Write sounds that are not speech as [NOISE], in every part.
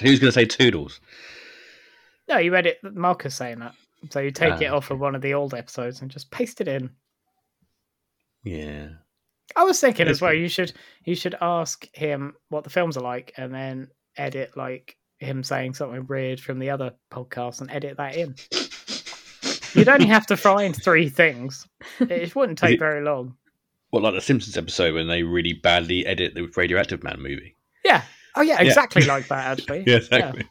Who's going to say Toodles? No, you edit Marcus saying that. So you take it Ah, off of one of the old episodes and just paste it in. Yeah. I was thinking as well. You should you should ask him what the films are like, and then edit like him saying something weird from the other podcast and edit that in. You'd only have to find three things. It wouldn't take it- very long. What, like the Simpsons episode when they really badly edit the Radioactive Man movie? Yeah. Oh yeah, Yeah. exactly [LAUGHS] like that. Actually. Yeah, exactly.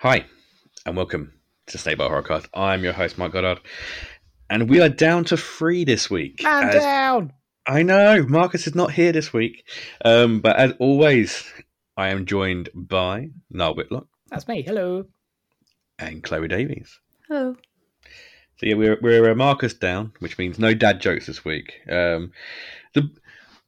Hi, and welcome to Snake Bite Horrorcast. I'm your host, Mike Goddard, and we are down to three this week. Man As- down. I know Marcus is not here this week, um, but as always, I am joined by Niall Whitlock That's me. Hello. and Chloe Davies. Hello. So yeah, we're we're uh, Marcus down, which means no dad jokes this week. Um, the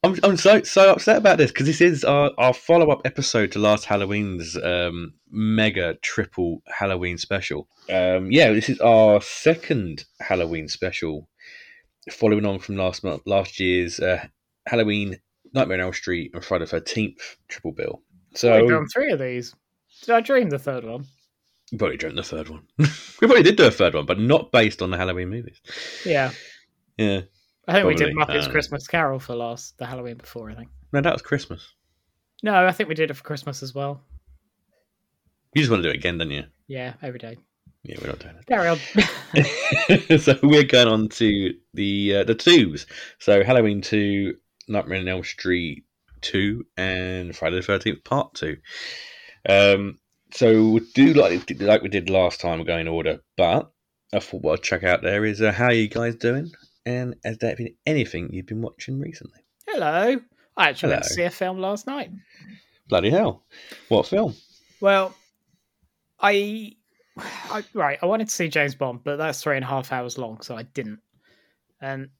I'm I'm so so upset about this because this is our, our follow up episode to last Halloween's um, mega triple Halloween special. Um, yeah, this is our second Halloween special, following on from last month last year's uh, Halloween Nightmare on Elm Street and Friday the Thirteenth triple bill. So We've done three of these. Did I dream the third one? we probably dreamt the third one. [LAUGHS] we probably did do a third one, but not based on the Halloween movies. Yeah. Yeah. I think we did Muppets uh, Christmas Carol for last the Halloween before. I think. No, that was Christmas. No, I think we did it for Christmas as well. You just want to do it again, don't you? Yeah, every day. Yeah, we're not doing it. Carry on. [LAUGHS] so we're going on to the uh, the twos. So Halloween two, Nightmare on Elm Street two, and Friday the Thirteenth Part two. Um, so we'll do like like we did last time. We'll go in order, but I thought what I'd check out there is uh, how you guys doing, and has there been anything you've been watching recently? Hello. I actually went to see a film last night. Bloody hell! What film? Well, I, I right. I wanted to see James Bond, but that's three and a half hours long, so I didn't. Um,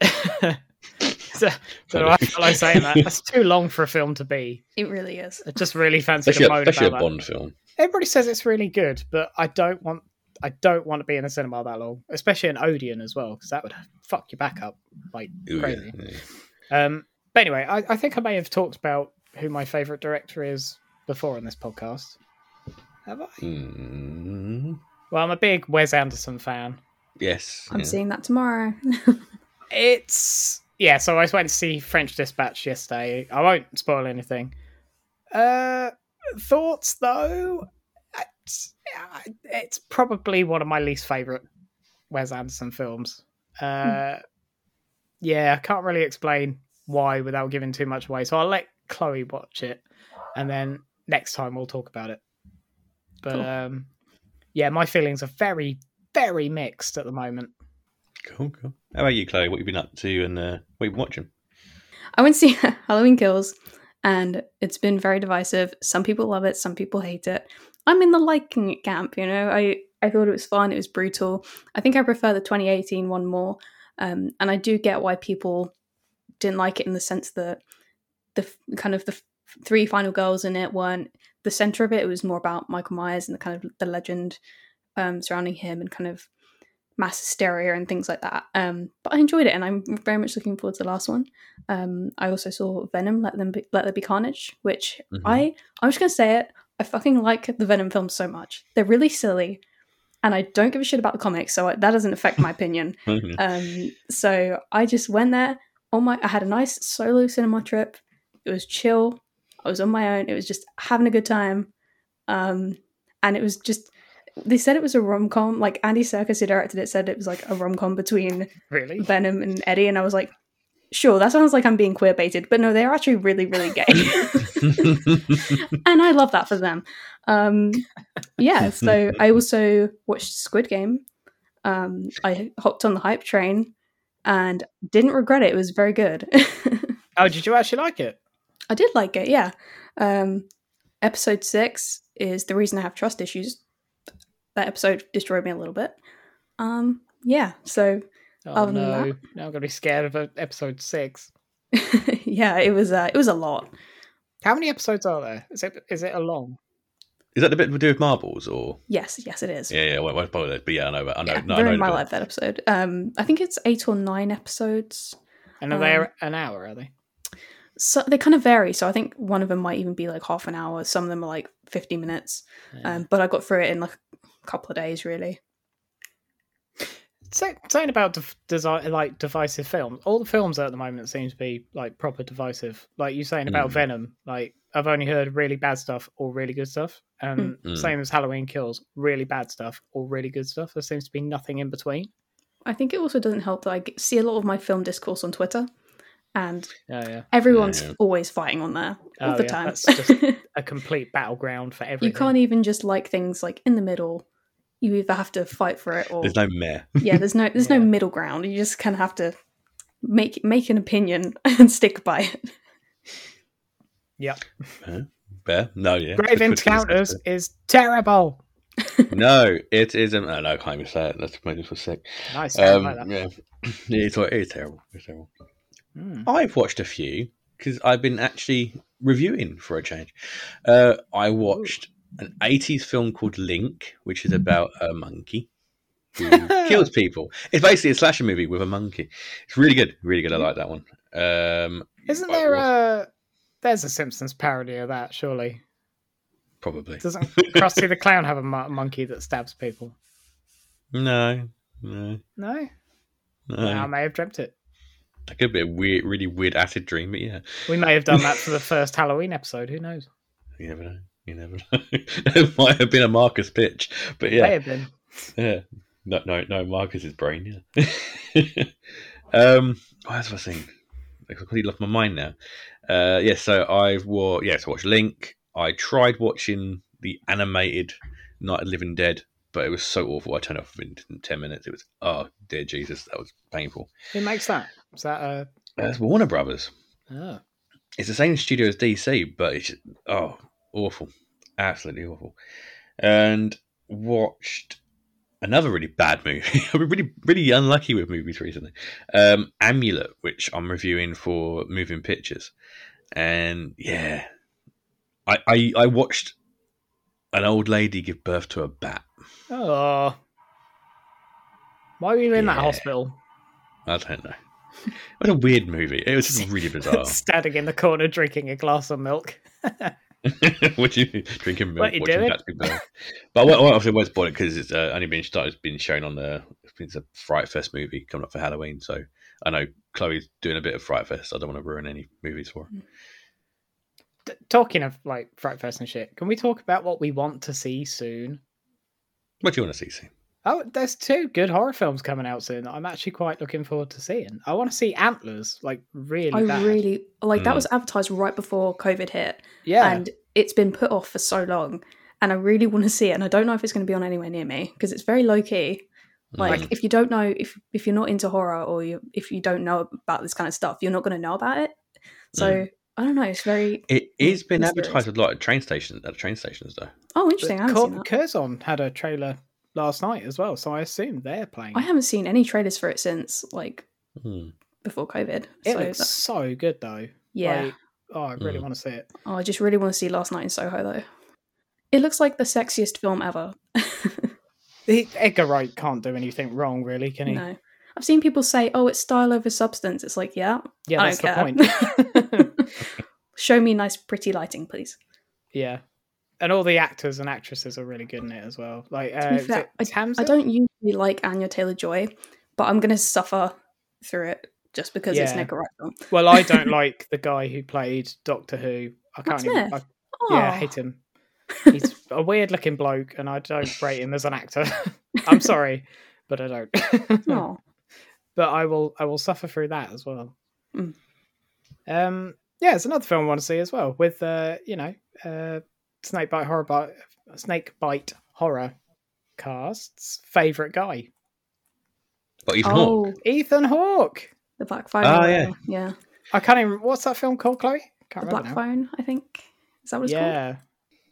and [LAUGHS] so, so I feel like saying that that's too long for a film to be. It really is. I just really fancy Especially, to a, moan especially a. Bond film. Everybody says it's really good, but I don't want. I don't want to be in a cinema that long, especially an Odeon as well, because that would fuck your back up like Ooh, crazy. yeah. Um, but anyway, I, I think I may have talked about who my favourite director is before in this podcast. Have I? Mm, Well, I'm a big Wes Anderson fan. yes. I'm yeah. seeing that tomorrow. [LAUGHS] It's yeah. So I just went to see French Dispatch yesterday. I won't spoil anything. Uh, thoughts though, it's, it's probably one of my least favourite Wes Anderson films. Uh, yeah, I can't really explain why without giving too much away. So I'll let Chloe watch it, and then next time we'll talk about it. But Cool. um, yeah, my feelings are very, very mixed at the moment. Cool, cool. How about you, Chloe? What have you been up to and uh, what have you been watching? I went to see [LAUGHS] Halloween Kills, and it's been very divisive. Some people love it, some people hate it. I'm in the liking it camp. You know, I I thought it was fun. It was brutal. I think I prefer the 2018 one more, um, and I do get why people didn't like it in the sense that the kind of the three final girls in it weren't the center of it. It was more about Michael Myers and the kind of the legend um, surrounding him and kind of mass hysteria and things like that. Um, but I enjoyed it, and I'm very much looking forward to the last one. Um, I also saw Venom, Let Them Be, Let There Be Carnage, which Mhm. I I'm just gonna say it. I fucking like the Venom films so much. They're really silly, and I don't give a shit about the comics, so that doesn't affect my opinion. [LAUGHS] Um, so I just went there on my. I had a nice solo cinema trip. It was chill. I was on my own. It was just having a good time, um, and it was just. They said it was a rom com. Like Andy Serkis, who directed it, said it was like a rom com between Really? Venom and Eddie, and I was like, sure, that sounds like I'm being queer baited, but no, they're actually really, really gay, and I love that for them. Um, yeah, so I also watched Squid Game. Um, I hopped on the hype train and didn't regret it. It was very good. [LAUGHS] Oh, did you actually like it? I did like it, yeah. Um, episode six is the reason I have trust issues. that episode destroyed me a little bit. Um, yeah, so Oh Other no! that- Now I'm gonna be scared of uh, episode six. [LAUGHS] yeah, it was uh, it was a lot. How many episodes are there? Is it is it a long? Is that the bit we do with marbles or? Yes, yes, it is. Yeah, yeah. I won't but yeah, I know. I know. Yeah, no, I very know in my life that episode. Um, I think it's eight or nine episodes. And are Um, they an hour? Are they? So they kind of vary. So I think one of them might even be like half an hour. Some of them are like fifty minutes. Yeah. Um, but I got through it in like a couple of days, really. Say, saying about dev- desi- like divisive films, all the films at the moment seem to be like proper divisive. Like you saying about Mm. Venom, like I've only heard really bad stuff or really good stuff, and Mm. same as Halloween Kills, really bad stuff or really good stuff. There seems to be nothing in between. I think it also doesn't help that I see a lot of my film discourse on Twitter, and Oh yeah, everyone's Yeah. always fighting on there all Oh, the yeah, time. that's just- [LAUGHS] a complete battleground for everything. you can't even just like things like in the middle. You either have to fight for it or There's no mare. yeah. There's no there's no middle ground. You just kind of have to make make an opinion [LAUGHS] and stick by it. Yep. Bear? No, yeah. Grave Good- good to Encounters is terrible. [LAUGHS] No, it isn't. Oh, no, I can't even say it. Let's make this for sick. Nice. I Um, like that. yeah. yeah, it's, it is terrible. It's terrible. Mm. I've watched a few because I've been actually reviewing for a change. Uh, I watched an 80s film called Link, which is about a monkey who [LAUGHS] kills people. It's basically a slasher movie with a monkey. It's really good. Really good. I like that one. Um, Isn't there a there's a Simpsons parody of that? Surely Probably. doesn't Krusty the Clown have a mo- monkey that stabs people? No. No. No, No. I may have dreamt it. That could be a weird, really weird acid dream, but yeah. We may have done that for the first Halloween episode. Who knows? You never know. You never [LAUGHS] know. it might have been a Marcus pitch, but May yeah, have been. yeah. No, no, no. Marcus's brain. Yeah. [LAUGHS] um, what else was I saying? I completely lost my mind now. Uh, yeah. So I've wa- yeah, so watched Link. I tried watching the animated Night of Living Dead, but it was so awful. I turned off in ten minutes. It was oh dear Jesus, that was painful. Who makes that? Is that a? That's Warner Brothers. Oh. it's the same studio as DC, but it's just, oh awful, absolutely awful. And watched another really bad movie. [LAUGHS] I've been really really unlucky with movies recently. Um, Amulet, which I'm reviewing for Moving Pictures, and yeah, I I, I watched an old lady give birth to a bat. Oh. Why were you in that hospital? I don't know. What a weird movie. It was just really [LAUGHS] bizarre. Standing in the corner drinking a glass of milk. [LAUGHS] [LAUGHS] what you drinking milk? What you watching doing? But I obviously won't spoil it because it's uh, only been started, been shown on the. It's a Fright Fest movie coming up for Halloween, so I know Chloe's doing a bit of Fright Fest. I don't want to ruin any movies for her. T- talking of like Fright Fest and shit, can we talk about what we want to see soon? What do you want to see? Soon? Oh, there's two good horror films coming out soon. that I'm actually quite looking forward to seeing. I want to see Antlers, like really I bad. really like that Mm. was advertised right before COVID hit, yeah. and it's been put off for so long. And I really want to see it, and I don't know if it's going to be on anywhere near me because it's very low key. Like Mm. if you don't know if if you're not into horror or you if you don't know about this kind of stuff, you're not going to know about it. So I don't know. It's very it is been Mysterious. advertised a lot at train stations. At train stations, though. oh interesting. I haven't Cur- seen that. Curzon had a trailer last night as well, so I assume they're playing. I haven't seen any trailers for it since like Hmm. before COVID. it so looks that- so good though. yeah. Like, oh, I really Mm. want to see it. Oh, I just really want to see Last Night in Soho though. It looks like the sexiest film ever. [LAUGHS] He- Edgar Wright can't do anything wrong, really, can he? no. I've seen people say, "Oh, it's style over substance." It's like, yeah, Yeah, I that's don't the care. point. [LAUGHS] [LAUGHS] Show me nice, pretty lighting, please. yeah, and all the actors and actresses are really good in it as well. Like, uh, fair, I I don't usually like Anya Taylor Joy, but I'm gonna suffer through it just because it's Yeah. Nick Wright. Well, I don't [LAUGHS] like the guy who played Doctor Who. I can't even. Smith? I, yeah, I hate him. [LAUGHS] He's a weird looking bloke, and I don't rate him as an actor. [LAUGHS] I'm sorry, but I don't. But I will. I will suffer through that as well. Mm. Um. Yeah, it's another film I want to see as well with uh, you know, uh, snake bite horror bite, snake bite horror cast's favorite guy, But Ethan Hawke. Oh, Ethan Hawke. the Black Phone. Or yeah. yeah. I can't even. What's that film called, Chloe? Can't The Black now. Phone. I think is that what it's called. Yeah,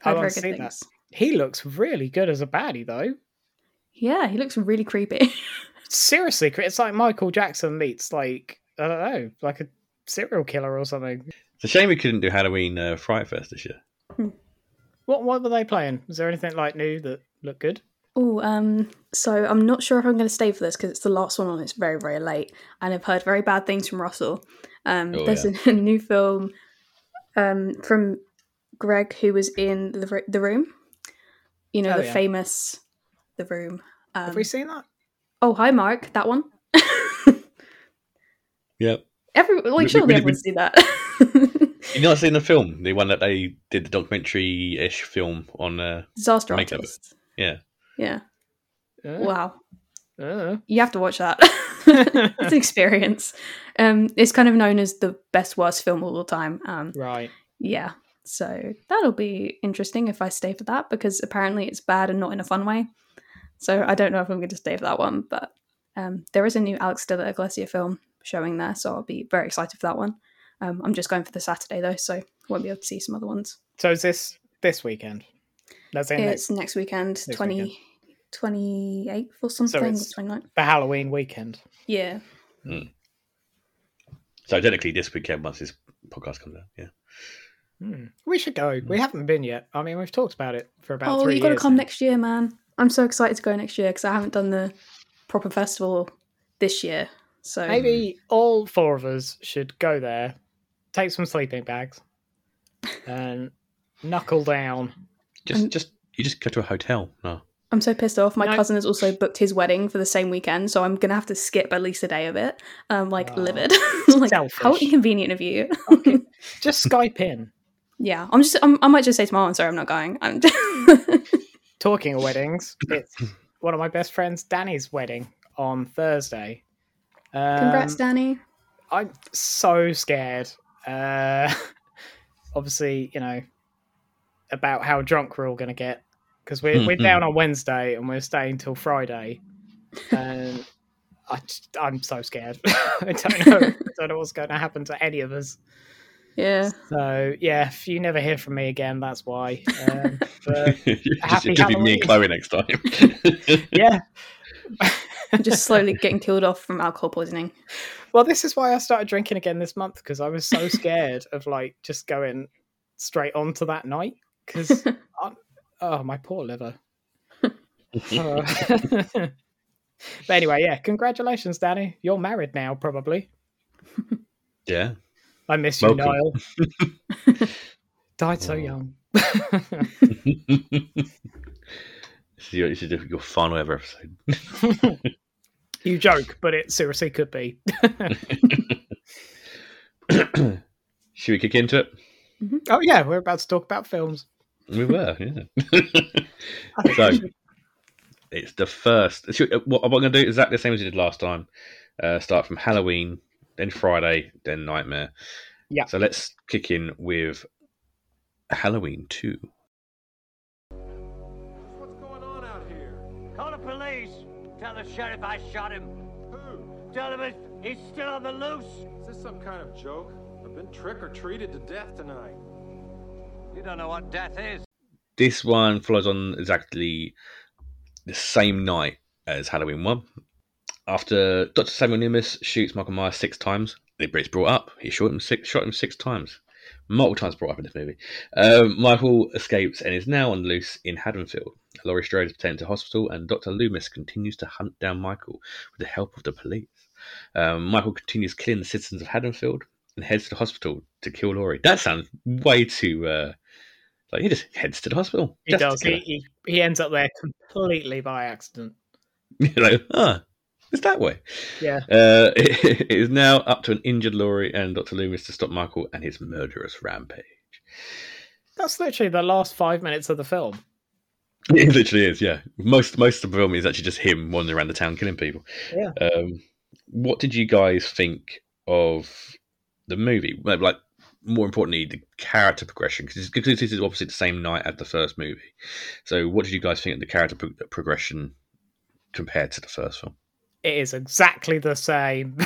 I've I heard want very to good see that. He looks really good as a baddie, though. Yeah, he looks really creepy. [LAUGHS] Seriously, it's like Michael Jackson meets like I don't know, like a serial killer or something. It's a shame we couldn't do Halloween uh, Fright Fest this year. What what were they playing? Was there anything like new that looked good? Oh, um, so I'm not sure if I'm going to stay for this because it's the last one on. It's very, very late, and I've heard very bad things from Russell. Um, Oh, there's a, a [LAUGHS] new film um, from Greg who was in the the room. You know Oh, the yeah. famous the room. Um, Have we seen that? oh, hi, Mark. That one. [LAUGHS] Yep. Every like we- surely we- everyone's seen that. [LAUGHS] You not seen the film? The one that they did the documentary ish film on. Uh, Disaster Make artist. yeah. Yeah. Uh, Wow. uh. You have to watch that. [LAUGHS] it's an experience. Um, it's kind of known as the best worst film of all time. Um, Right. yeah, so that'll be interesting if I stay for that because apparently it's bad and not in a fun way. So I don't know if I'm going to stay for that one, but um, there is a new Alex de la Iglesia film showing there, so I'll be very excited for that one. Um, I'm just going for the Saturday though, so won't be able to see some other ones. So is this this weekend? That's in It's next weekend, Next 20, weekend. 28th or something, it's- 29th. the Halloween weekend. Yeah. So technically, this weekend once this podcast comes out. Yeah. Hmm. We should go. We haven't been yet. I mean, we've talked about it for about oh, three you've got to come now. next year, man. I'm so excited to go next year because I haven't done the proper festival this year. So Maybe all four of us should go there, take some sleeping bags, and knuckle down. Just, Um, just you just go to a hotel. No. I'm so pissed off. My No. cousin has also booked his wedding for the same weekend, so I'm gonna have to skip at least a day of it. I'm like Aw. livid. [LAUGHS] like how Selfish. inconvenient of you. [LAUGHS] Just Skype in. yeah, I'm just. I'm, I might just say tomorrow. I'm sorry, I'm not going. I'm [LAUGHS] Talking of weddings, it's one of my best friends, Danny's wedding on Thursday. Um, Congrats, Danny. I'm so scared. Uh, [LAUGHS] obviously, you know about how drunk we're all going to get because we're we're down on Wednesday and we're staying till Friday, and I, I'm so scared. [LAUGHS] I don't know. [LAUGHS] I don't know what's going to happen to any of us. Yeah. So yeah, if you never hear from me again, that's why. Um, but just, Happy be me and Chloe next time. yeah, I'm just slowly getting killed off from alcohol poisoning. Well, this is why I started drinking again this month because I was so [LAUGHS] scared of like just going straight on to that night because [LAUGHS] oh my poor liver. [LAUGHS] Uh, but anyway, yeah, congratulations, Danny. You're married now, probably. yeah. I miss you, Welcome. Niall. Died so Oh. young. This is your, this is your final ever episode. You joke, but it seriously could be. [LAUGHS] Should we kick into it? oh yeah, we're about to talk about films. We were, yeah. [LAUGHS] [LAUGHS] So- it's the first. What I'm going to do is exactly the same as we did last time. Uh, start from Halloween, then Friday, then Nightmare. Yeah. So let's kick in with Halloween 2. The sheriff I shot him. Who? Tell him he's still on the loose. Is this some kind of joke? I've been trick or treated to death tonight. You don't know what death is. This one follows on exactly the same night as Halloween 1. After Dr. Samuel Nimitz shoots Michael Myers six times, it's brought up. He shot him six, shot him six times. Multiple times brought up in this movie. Um, Michael escapes and is now on the loose in Haddonfield. Laurie Strode is taken to hospital, and Dr. Loomis continues to hunt down Michael with the help of the police. Um, Michael continues killing the citizens of Haddonfield and heads to the hospital to kill Laurie. That sounds way too. Uh, like he just heads to the hospital. he does. He, he he ends up there completely by accident. [LAUGHS] You're like, ah, it's that way. Yeah. Uh, [LAUGHS] it is now up to an injured Laurie and Dr. Loomis to stop Michael and his murderous rampage. That's literally the last five minutes of the film. [LAUGHS] It literally is, yeah. Most most of the film is actually just him wandering around the town killing people. Yeah. Um, what did you guys think of the movie? Like, like, more importantly, the character progression, because this is obviously the same night as the first movie. So, what did you guys think of the character pro- progression compared to the first film? It is exactly the same.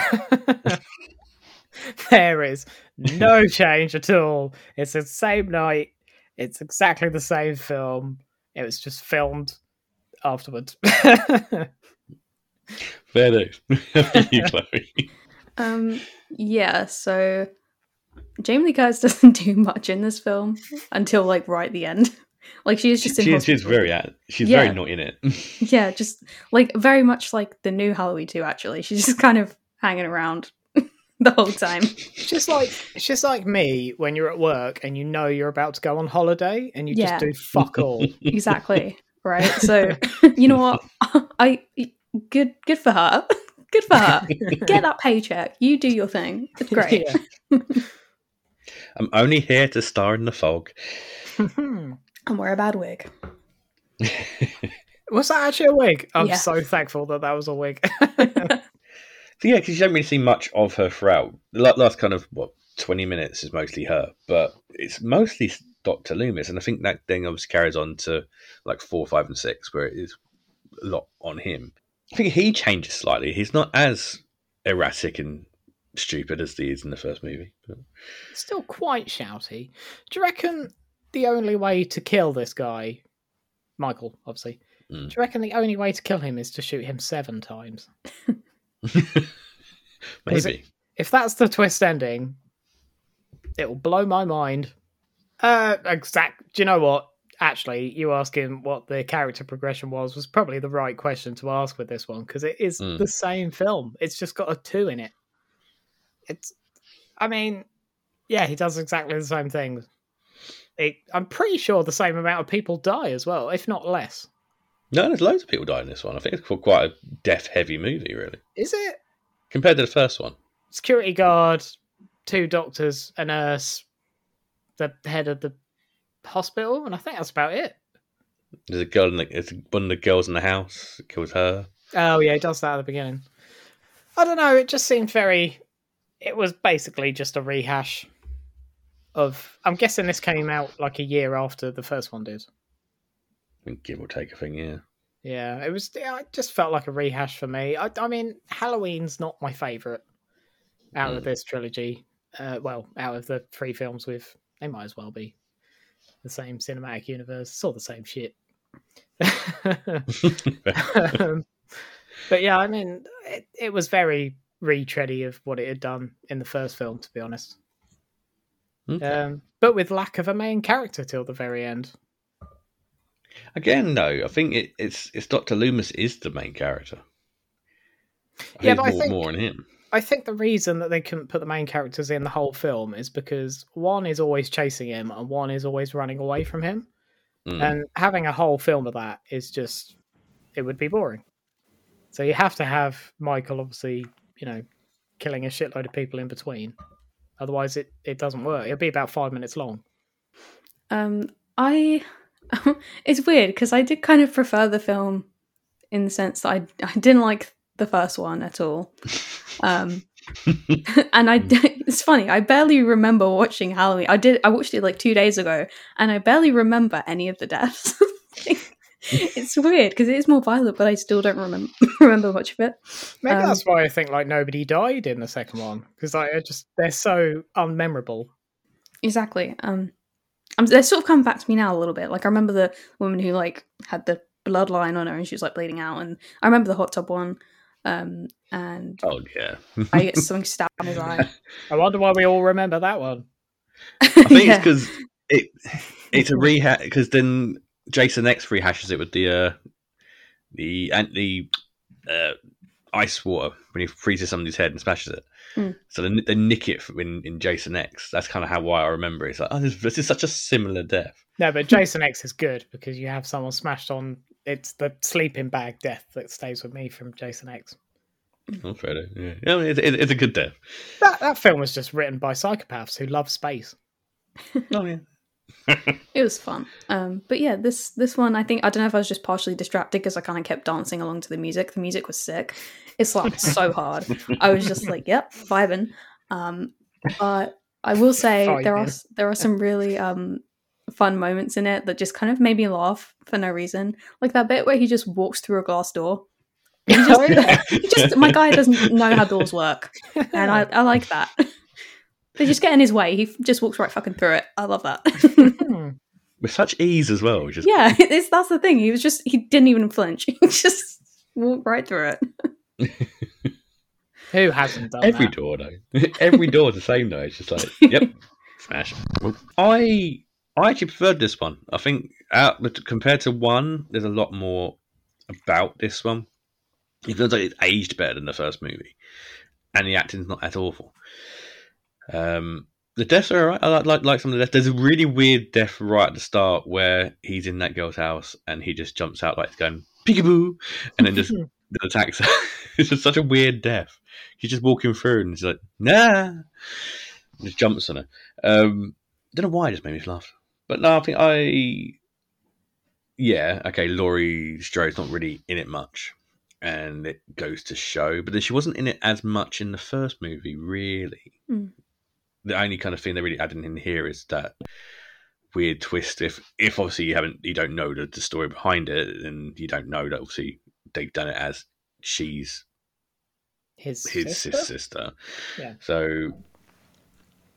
[LAUGHS] there is no [LAUGHS] change at all. It's the same night. It's exactly the same film. It was just filmed afterwards. [LAUGHS] Fair dues. [LAUGHS] you, Chloe. Um, yeah, so Jamie Lee Curtis [LAUGHS] doesn't do much in this film until like right at the end. Like she is just in She, she's very she's Yeah. very not in it. yeah, just like very much like the new Halloween 2 actually. She's just kind of hanging around [LAUGHS] the whole time. It's just like it's just like me when you're at work and you know you're about to go on holiday and you Yeah. just do fuck all. [LAUGHS] Exactly. Right? [LAUGHS] So, you know what? I good good for her. Good for her. Get that paycheck. You do your thing. It's great. Yeah. I'm only here to star in the fog. Mm-hmm. And wear a bad wig. was that actually a wig? I'm Yeah. so thankful that that was a wig. So yeah, because you don't really see much of her throughout. The last kind of what twenty minutes is mostly her, but it's mostly Doctor Loomis, and I think that thing obviously carries on to like four, five, and six, where it is a lot on him. I think he changes slightly. He's not as erratic and stupid as he is in the first movie. But Still quite shouty. Do you reckon the only way to kill this guy, Michael, obviously, Mm. do you reckon the only way to kill him is to shoot him seven times? [LAUGHS] [LAUGHS] Maybe. If that's the twist ending, it will blow my mind. Uh, exact. Do you know what? Actually, you asking what the character progression was was probably the right question to ask with this one because it is Mm. the same film. It's just got a two in it. It's. I mean, yeah, he does exactly the same things. It, I'm pretty sure the same amount of people die as well, if not less. No, there's loads of people die in this one. I think it's quite a death-heavy movie, really, Is it? compared to the first one. security guard, two doctors, a nurse, the head of the hospital, and I think that's about it. There's a girl in the, it's one of the girls in the house that kills her. Oh yeah, he does that at the beginning. I don't know. It just seemed very. It was basically just a rehash of. I'm guessing this came out like a year after the first one did. Give or take a thing, yeah. Yeah, it was. yeah, It just felt like a rehash for me. I, I mean, Halloween's not my favorite out of Mm. this trilogy. Uh, well, out of the three films with, they might as well be the same cinematic universe. It's all the same shit. [LAUGHS] um, but yeah, I mean, it, it was very retready of what it had done in the first film, to be honest. Okay. Um, but with lack of a main character till the very end. Again, no, I think it, it's it's Doctor Loomis is the main character. I Yeah, think but I more, think- more on him. I think the reason that they couldn't put the main characters in the whole film is because one is always chasing him and one is always running away from him. Mm. And having a whole film of that is just, it would be boring. So you have to have Michael, obviously, you know, killing a shitload of people in between. Otherwise, it, it doesn't work. It'll be about five minutes long. Um, I [LAUGHS] it's weird because I did kind of prefer the film in the sense that I I didn't like the first one at all. Um, [LAUGHS] and I [LAUGHS] it's funny I barely remember watching Halloween. I did I watched it like two days ago, and I barely remember any of the deaths. it's weird because it is more violent, but I still don't remember remember much of it. Maybe Um, that's why I think like nobody died in the second one because like, it just they're so unmemorable. Exactly. Um, I'm, they're sort of coming back to me now a little bit. Like I remember the woman who like had the bloodline on her and she was like bleeding out, and I remember the hot tub one. Um, and oh yeah, I [LAUGHS] get something stabbed in his eye. I wonder why we all remember that one. [LAUGHS] I think Yeah. it's because it it's a rehash because then Jason X rehashes it with the uh the and the uh, ice water when he freezes somebody's head and smashes it. Mm. So they, they nick it in, in Jason X. That's kind of how why I remember it. It's like oh, this, this is such a similar death. No, but Jason X is good because you have someone smashed on. It's the sleeping bag death that stays with me from Jason X. Oh, fair enough, yeah, yeah I mean, it's, it- it's a good death. That that film was just written by psychopaths who love space. Oh yeah. It was fun. Um, but yeah, this this one, I think I don't know if I was just partially distracted because I kind of kept dancing along to the music. The music was sick. It slapped so hard. I was just like, "Yep, vibing." Um, but I will say there are there are some really um fun moments in it that just kind of made me laugh for no reason. Like that bit where he just walks through a glass door. He just, Oh, [LAUGHS] he just my guy doesn't know how doors work, and I, I like that. They just get in his way. He just walks right fucking through it. I love that. [LAUGHS] Hmm. with such ease as well. Just Yeah, it's, that's the thing. He was just he didn't even flinch. [LAUGHS] He just walked right through it. Who hasn't done every that? door though. [LAUGHS] every door is the same though. It's just like, yep, smash. I I actually preferred this one. I think out but compared to one, there's a lot more about this one. It feels like it's aged better than the first movie, and the acting's not as awful. Um, the deaths are alright. I like, like like some of the deaths. There's a really weird death right at the start where he's in that girl's house and he just jumps out like he's going peekaboo, and then just [LAUGHS] attacks her. [LAUGHS] it's just such a weird death. He's just walking through and he's like, nah, just jumps on her. Um, don't know why it just made me laugh, but no, I think I, yeah, okay. Laurie Strode's not really in it much, and it goes to show. But then she wasn't in it as much in the first movie, really. Mm. The only kind of thing they're really adding in here is that weird twist. If if obviously you haven't, you don't know the, the story behind it, and you don't know that obviously they've done it as she's His, his sister? sister. sister. Yeah. So,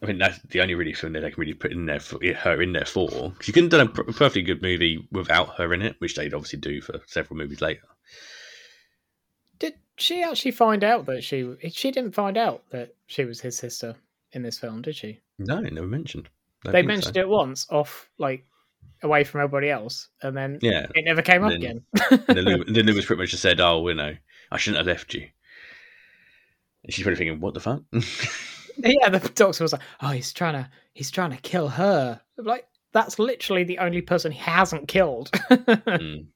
I mean, that's the only really film that they can really put in there for her in there for. She couldn't have done a perfectly good movie without her in it, which they'd obviously do for several movies later. Did she actually find out that she she didn't find out that she was his sister in this film, did she? No, never mentioned. Don't they mentioned so. it once off like away from everybody else, and then Yeah. it never came up And again. And then, Lou, [LAUGHS] then Lou was pretty much just said, "Oh, you know, I shouldn't have left you." And she's probably thinking, "What the fuck?" [LAUGHS] yeah, the doctor was like, "Oh, he's trying to he's trying to kill her." I'm like that's literally the only person he hasn't killed. Mm.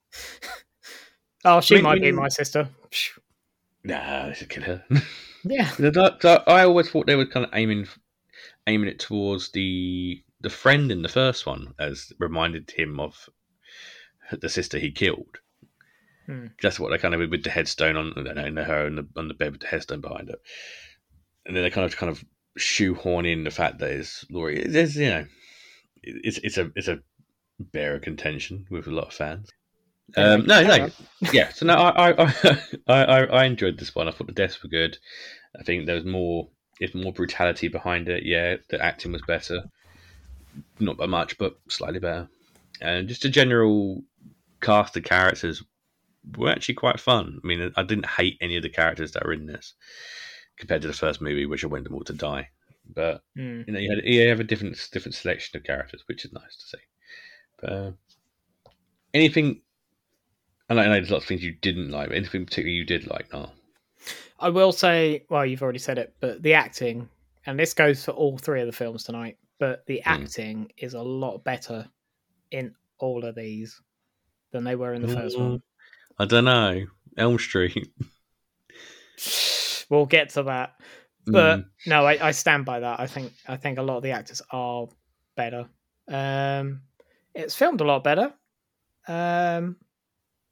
[LAUGHS] oh, she I mean, might be my sister. Nah, they should kill her. Yeah, The doc- so I always thought they were kind of aiming aiming it towards the the friend in the first one, as reminded him of the sister he killed. Hmm. That's what they kind of with the headstone on in her on the on the bed with the headstone behind it, and then they kind of kind of shoehorn in the fact that it's Laurie. There's you know, it's it's a it's a bear of contention with a lot of fans. Um, no, no, [LAUGHS] yeah. So no, I, [LAUGHS] I, I, I, enjoyed this one. I thought the deaths were good. I think there was more, it's more brutality behind it. Yeah, the acting was better, not by much, but slightly better. And just a general cast of characters were actually quite fun. I mean, I didn't hate any of the characters that are in this compared to the first movie, which I wanted them all to die. But Hmm. you know, you, had, you have a different different selection of characters, which is nice to see. But uh, anything, I know, I know there's lots of things you didn't like, but anything particularly you did like, no. I will say, well, you've already said it, but the acting, and this goes for all three of the films tonight, but the Hmm. acting is a lot better in all of these than they were in the first Mm. one. I don't know. Elm Street. [SIGHS] We'll get to that, but Mm. no, I, I stand by that. I think I think a lot of the actors are better. Um, it's filmed a lot better. Um,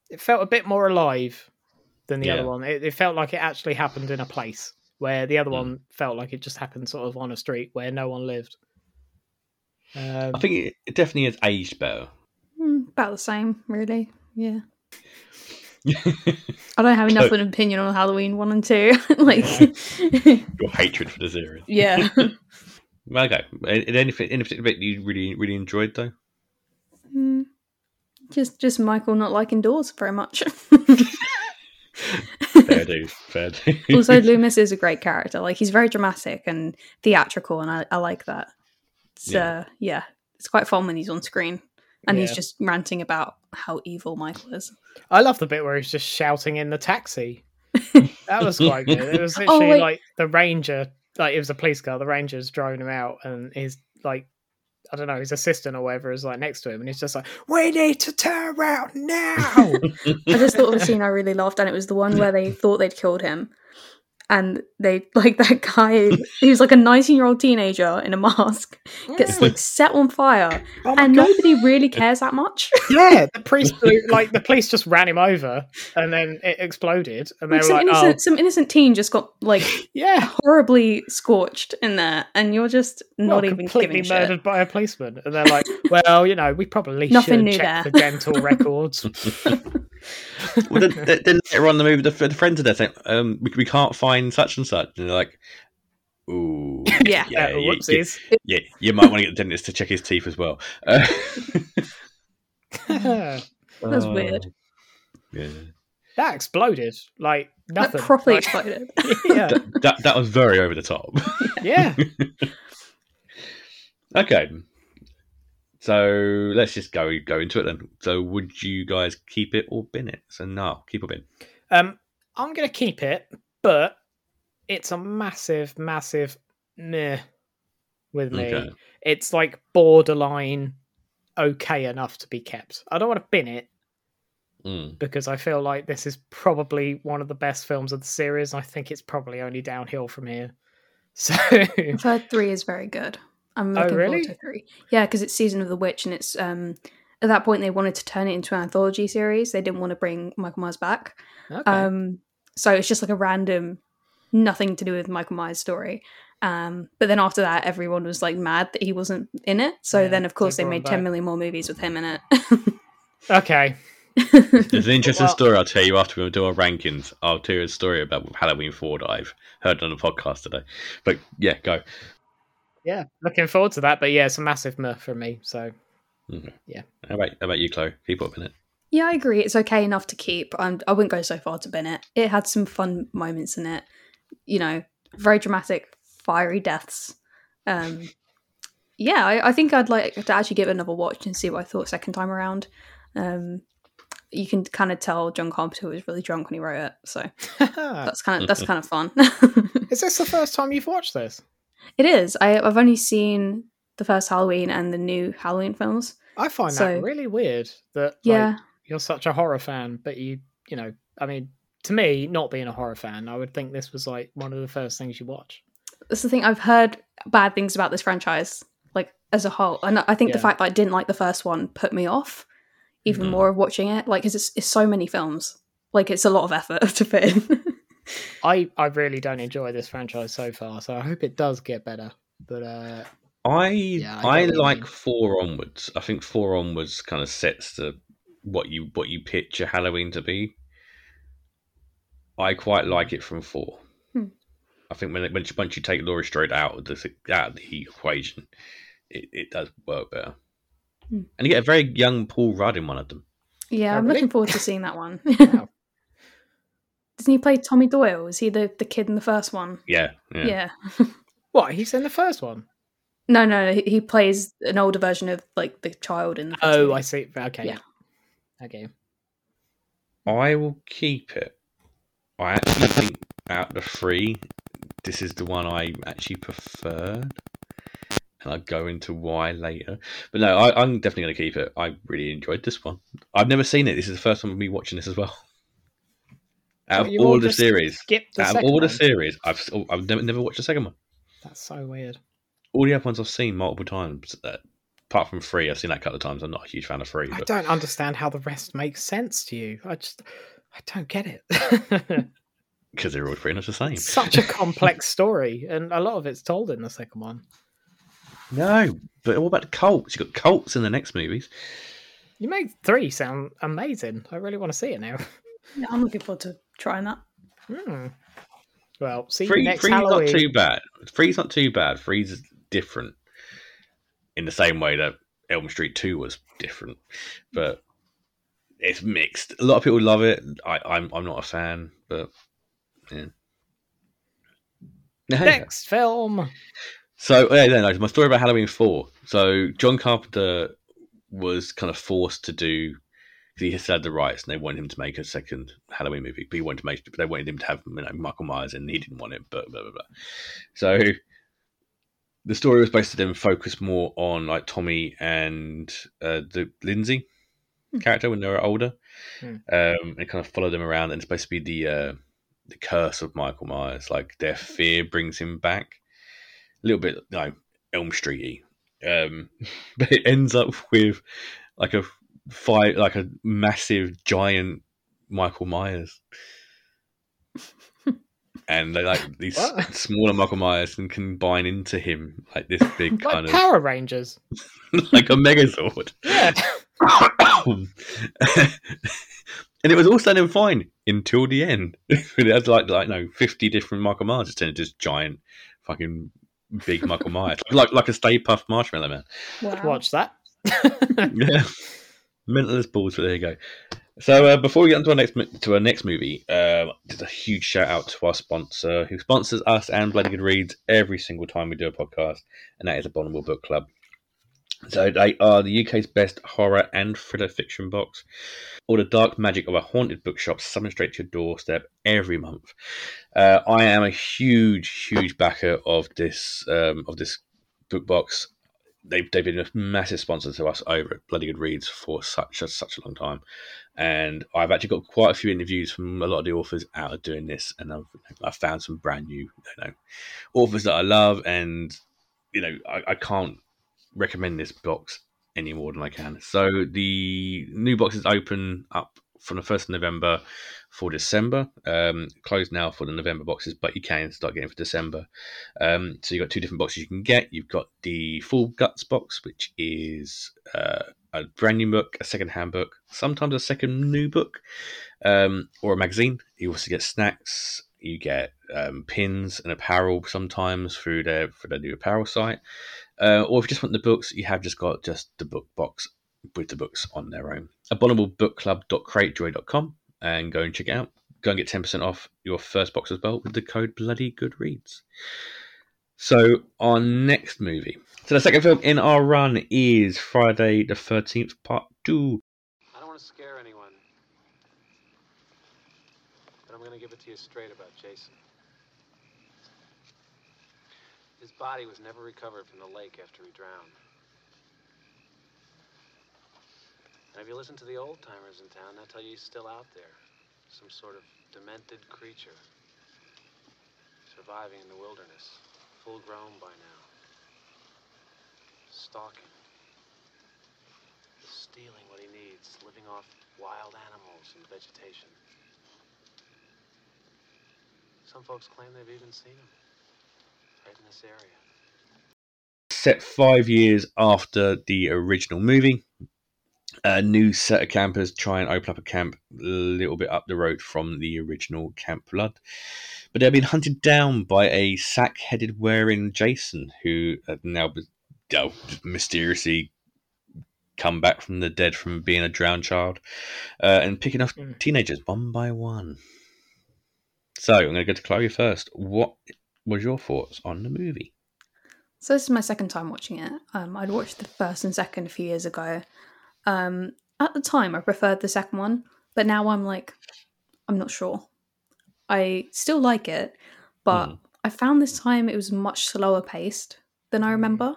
it felt a bit more alive than the Yeah. other one. It, it felt like it actually happened in a place where the other Mm. one felt like it just happened sort of on a street where no one lived. Um, I think it, it definitely has aged better. Mm, about the same, really. Yeah. [LAUGHS] I don't have enough of an opinion on Halloween one and two. [LAUGHS] like, [LAUGHS] Your hatred for the series. yeah. Okay. Anything, any particular bit you really, really enjoyed though? Mm, just, just Michael not liking doors very much. Fair dues. Fair dues. also, Loomis is a great character. Like, he's very dramatic and theatrical, and I, I like that. So Yeah. uh, yeah, it's quite fun when he's on screen and he's just ranting about how evil Michael is. I love the bit where he's just shouting in the taxi. That was quite good. It was [LAUGHS] Oh, literally wait. like the ranger, like it was a police car. The ranger's driving him out, and he's like, I don't know, his assistant or whatever is like next to him, and he's just like, "We need to turn around now." [LAUGHS] I just thought of a scene I really laughed and It was the one where they thought they'd killed him. And they, [LAUGHS] like, that guy, he was like a 19 year old teenager in a mask, gets like set on fire. oh and God. nobody really cares that much. [LAUGHS] yeah, the priest, [LAUGHS] like the police just ran him over, and then it exploded, and they were some like, innocent, "Oh, some innocent teen just got like yeah." horribly scorched in there, and you're just not well, even completely giving murdered shit. by a policeman, and they're like, "Well, you know, we probably Nothing should new check there." the dental records." well, then, then- then later on the movie, the, the friends are there saying, um, we, we can't find such and such. And they're like, ooh. [LAUGHS] Yeah. Yeah, Yeah, you- Yeah, you might want to get the dentist to check his teeth as well. Uh, [LAUGHS] That's oh, weird. Yeah, that exploded like That properly Like, exploded. [LAUGHS] yeah, that, that that was very over the top. yeah. okay, so let's just go go into it then. So, would you guys keep it or bin it? So, no, keep or bin. Um, I'm gonna keep it, but it's a massive, massive meh with me. Okay. It's like borderline okay enough to be kept. I don't want to bin it Mm. because I feel like this is probably one of the best films of the series. I think it's probably only downhill from here. [LAUGHS] So I've heard three is very good. I'm Oh, looking really? forward to three. Yeah, because it's Season of the Witch, and it's um at that point they wanted to turn it into an anthology series. They didn't want to bring Michael Myers back. okay. Um, so it's just like a random, nothing to do with Michael Myers story. Um, but then after that, everyone was like mad that he wasn't in it. So Yeah, then, of course, they they brought him made ten back. million more movies with him in it. okay. [LAUGHS] There's an interesting Well- story I'll tell you after we do our rankings. I'll tell you a story about Halloween 4 that I've heard on the podcast today. But yeah, go. Yeah, looking forward to that. But yeah, it's a massive meh for me. So How about, how about you, Chloe? Keep up in it. yeah, I agree. It's okay enough to keep. I'm, I wouldn't go so far to bin it. It had some fun moments in it. You know, very dramatic, fiery deaths. Um, yeah, I, I think I'd like to actually give it another watch and see what I thought second time around. Um, you can kind of tell John Carpenter was really drunk when he wrote it, so [LAUGHS] that's kind of that's kind of fun. [LAUGHS] is this the first time you've watched this? it is. I, I've only seen the first Halloween and the new Halloween films. I find So- that really weird that like, Yeah, you're such a horror fan, but you, you know, I mean, to me, not being a horror fan, I would think this was like one of the first things you watch. that's the thing. I've heard bad things about this franchise, like as a whole, and I think the fact that I didn't like the first one put me off even Mhm. more of watching it. Like, 'cause it's, it's so many films. Like, it's a lot of effort [LAUGHS] to fit in. I, I really don't enjoy this franchise so far, so I hope it does get better. But uh, I I I, get what you like mean. four onwards. I think four onwards kind of sets the what you what you picture Halloween to be. I quite like it from four. Hmm. I think when once you, once you take Laurie Strode out of the out of the equation, it, it does work better. Hmm. And you get a very young Paul Rudd in one of them. yeah, Oh, I'm really? looking forward to seeing that one. [LAUGHS] [LAUGHS] wow. Doesn't he play Tommy Doyle? Is he the, the kid in the first one? Yeah, yeah. Yeah. [LAUGHS] what he's in the first one? No, no, he, he plays an older version of like the child in the first Oh, movie. I see. Okay, Yeah. okay. I will keep it. I actually think out of the three, this is the one I actually preferred. And I'll go into why later. But no, I, I'm definitely going to keep it. I really enjoyed this one. I've never seen it. This is the first time of me watching this as well. Out So of all all the series, the out of all the series, I've I've never, never watched the second one. That's so weird. All the other ones I've seen multiple times. Uh, apart from three, I've seen that a couple of times. I'm not a huge fan of three. I But don't understand how the rest makes sense to you. I just, I don't get it. [LAUGHS] because they're all pretty much the same. Such a complex [LAUGHS] story, and a lot of it's told in the second one. No, but what about the cults? You've got cults in the next movies. You made three sound amazing. I really want to see it now. Yeah, I'm looking forward to trying that. Hmm. Well, see you Three, next three's Halloween. not too bad. Three's not too bad. Three's is different in the same way that Elm Street Two was different, but it's mixed. A lot of people love it. I, I'm I'm not a fan, but yeah. Next film. So yeah, no, no, my story about Halloween Four. So John Carpenter was kind of forced to do He still had the rights, and they wanted him to make a second Halloween movie. But he wanted to make. But They wanted him to have you know, Michael Myers, and he didn't want it. But blah blah blah. So the story was supposed to then focus more on like Tommy and uh, the Lindsay character when they were older, Hmm. um, and kind of follow them around. And it's supposed to be the uh, the curse of Michael Myers, like their fear brings him back. A little bit, you know, Elm Streety, um, [LAUGHS] but it ends up with like a fight, like a massive giant Michael Myers. [LAUGHS] And they like these What? [LAUGHS] smaller Michael Myers and combine into him like this big Like kind of Power Rangers. like a Megazord. Yeah. [COUGHS] and it was all standing fine until the end. [LAUGHS] it had like like no fifty different Michael Myers turned into this giant fucking big Michael Myers, [LAUGHS] like like a Stay Puft Marshmallow Man. Wow. Watch that. [LAUGHS] Yeah, mental as balls. But there you go. So uh, before we get into our next to our next movie, uh, just a huge shout out to our sponsor, who sponsors us and Bloody Good Reads every single time we do a podcast, and that is Abominable Book Club. So they are the UK's best horror and thriller fiction box. All the dark magic of a haunted bookshop summoned straight to your doorstep every month. Uh, I am a huge, huge backer of this um, of this book box. They've, they've been a massive sponsor to us over at Bloody Good Reads for such a such a long time, and I've actually got quite a few interviews from a lot of the authors out of doing this, and I've I've found some brand new you know authors that I love, and you know I, I can't recommend this box any more than I can. So the new box is open up from the first of November for December. Um, closed now for the November boxes, but you can start getting for December. Um, so you've got two different boxes you can get. You've got the full guts box, which is uh, a brand new book, a second hand book, sometimes a second new book, um, or a magazine. You also get snacks. You get um, pins and apparel sometimes through their for their new apparel site. Uh, or if you just want the books, you have just got just the book box with the books on their own. Abominablebookclub.cratejoy.com and go and check it out. Go and get 10% off your first box as well with the code Bloody Good Reads. So, our next movie. So, the second film in our run is Friday the 13th, Part 2. I don't want to scare anyone. But I'm going to give it to you straight about Jason. His body was never recovered from the lake after he drowned. And if you listen to the old timers in town, they'll tell you he's still out there. Some sort of demented creature. Surviving in the wilderness. Full grown by now. Stalking. Stealing what he needs. Living off wild animals and vegetation. Some folks claim they've even seen him. Right in this area. Set five years after the original movie. A new set of campers try and open up a camp a little bit up the road from the original Camp Blood. But they've been hunted down by a sack headed wearing Jason, who had now oh, mysteriously come back from the dead from being a drowned child uh, and picking off Mm. teenagers one by one. So I'm going to go to Chloe first. What was your thoughts on the movie? So this is my second time watching it. Um, I'd watched the first and second a few years ago. Um, at the time, I preferred the second one, but now I'm like, I'm not sure. I still like it, but Mhm. I found this time it was much slower paced than I remember.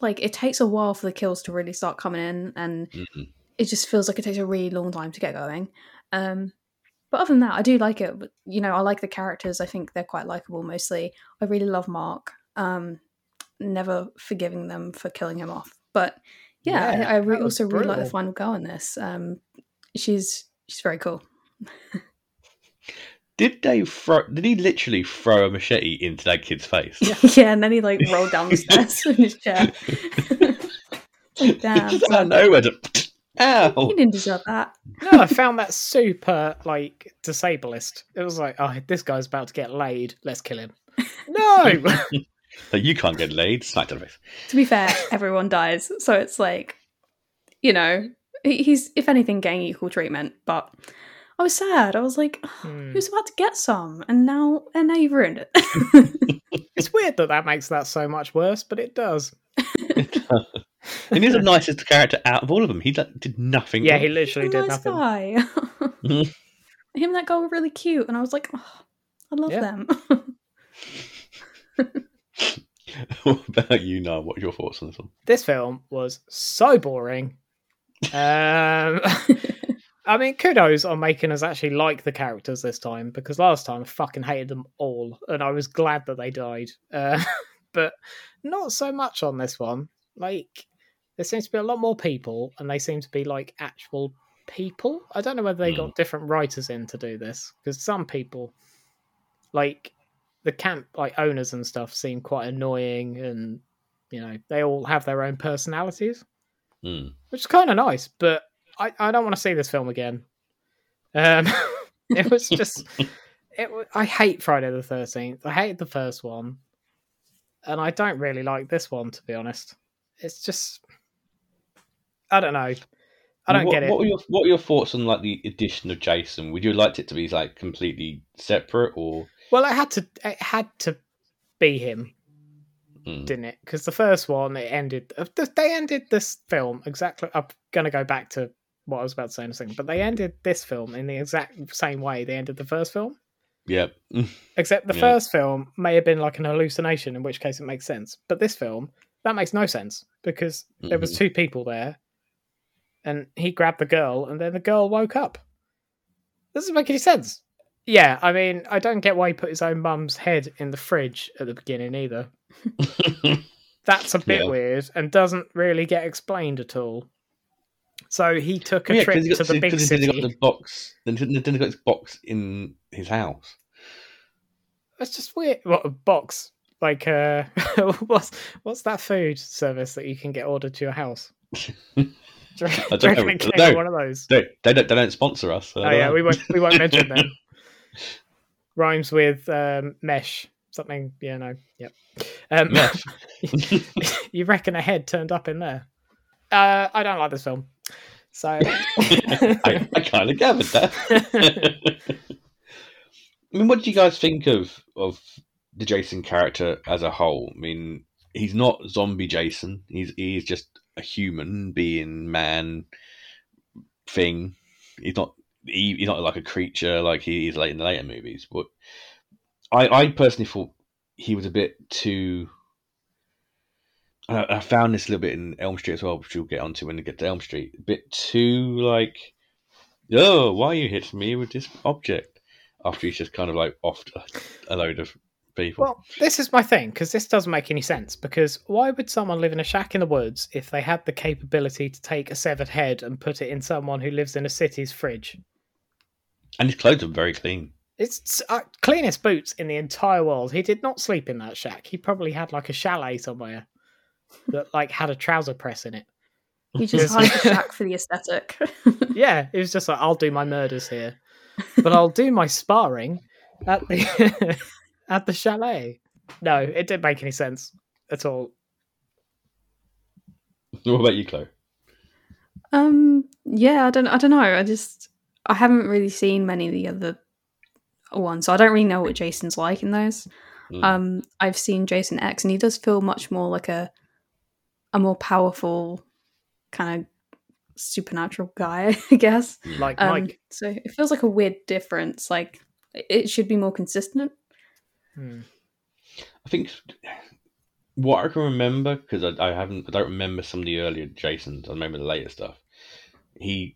Like it takes a while for the kills to really start coming in, and Mhm. it just feels like it takes a really long time to get going. Um, but other than that, I do like it. You know, I like the characters. I think they're quite likable mostly. I really love Mark. Um, never forgiving them for killing him off. But yeah, Yeah, I, I re- that was also really like the final girl in this. Um, she's she's very cool. Did they throw? Did he literally throw a machete into that kid's face? [LAUGHS] yeah, and then he like rolled down the [LAUGHS] stairs in his chair. [LAUGHS] like, damn, Just out of nowhere. Just, ow! you didn't deserve that. No, I found that super like disablest. It was like, oh, this guy's about to get laid. Let's kill him. [LAUGHS] No, [LAUGHS] Like, you can't get laid. Smack to the face. To be fair, everyone dies, so it's like, you know, he's if anything getting equal treatment. But I was sad. I was like, Hmm. he was about to get some, and now and now you've ruined it. [LAUGHS] it's weird that that makes that so much worse, but it does. [LAUGHS] and he's the nicest character out of all of them. He like, did nothing. Yeah, wrong. he literally did nice nothing. guy. Mhm. [LAUGHS] Him and that girl were really cute, and I was like, oh, I love Yeah. them. [LAUGHS] what about you, now? What are your thoughts on this one? This film was so boring. Um, I mean, kudos on making us actually like the characters this time because last time I fucking hated them all, and I was glad that they died. Uh, but not so much on this one. Like, there seems to be a lot more people, and they seem to be like actual people. I don't know whether they got different writers in to do this because some people, like the camp like owners and stuff, seem quite annoying, and you know they all have their own personalities Hmm. which is kind of nice, but I, I don't want to see this film again. Um, [LAUGHS] it was just, [LAUGHS] it. I hate Friday the Thirteenth. I hate the first one. and I don't really like this one to be honest. It's just I don't know. I don't what, get it. What were your What were your thoughts on like the addition of Jason? Would you have liked it to be like completely separate, or Well, it had to it had to be him, Hmm. didn't it? Because the first one it ended. They ended this film exactly. I'm gonna go back to what I was about to say in a second, but they ended this film in the exact same way they ended the first film. yeah, [LAUGHS] Except the first film may have been like an hallucination, in which case it makes sense. But this film, that makes no sense because there was Mhm. two people there, and he grabbed the girl, and then the girl woke up. Doesn't make any sense. Yeah, I mean, I don't get why he put his own mum's head in the fridge at the beginning either. [LAUGHS] That's a bit Yeah. weird and doesn't really get explained at all. So he took a yeah, trip got, to the big 'cause he city. got the box. Then he got his box in his house. That's just weird. What a box? Like, uh, [LAUGHS] what's what's that food service that you can get ordered to your house? [LAUGHS] Reckon- I don't know. No. one of those? They, they don't. They don't sponsor us. so Oh yeah, know. we won't we won't [LAUGHS] mention them. Rhymes with um, mesh something. Yeah, no, yep. Um, Mesh. [LAUGHS] you reckon a head turned up in there? Uh, I don't like this film. So [LAUGHS] I, I kind of gathered that. I mean, what do you guys think of of the Jason character as a whole? I mean, he's not zombie Jason. He's he's just a human being, man, thing. He's not he, he's not like a creature like he is late in the later movies. But I I personally thought he was a bit too. I I found this a little bit in Elm Street as well, which we'll get onto when we get to Elm Street. A bit too like, oh, why are you hit me with this object? After he's just kind of like offed a, a load of people. Well, this is my thing because this doesn't make any sense. Because why would someone live in a shack in the woods if they had the capability to take a severed head and put it in someone who lives in a city's fridge? and his clothes are very clean. It's uh, cleanest boots in the entire world. He did not sleep in that shack. He probably had like a chalet somewhere that like had a trouser press in it. He just Yes. hired the [LAUGHS] shack for the aesthetic. [LAUGHS] Yeah, it was just like I'll do my murders here, but I'll do my sparring at the at the chalet. No, it didn't make any sense at all. What about you, Chloe? Um, yeah, I don't, I don't know. I just, I haven't really seen many of the other ones, so I don't really know what Jason's like in those. Mm. Um, I've seen Jason X, and he does feel much more like a, a more powerful, kind of supernatural guy, [LAUGHS] I guess. Like Um, Mike. so it feels like a weird difference. Like it should be more consistent. Hmm. I think what I can remember because I, I haven't, I don't remember some of the earlier Jasons. I remember the later stuff. He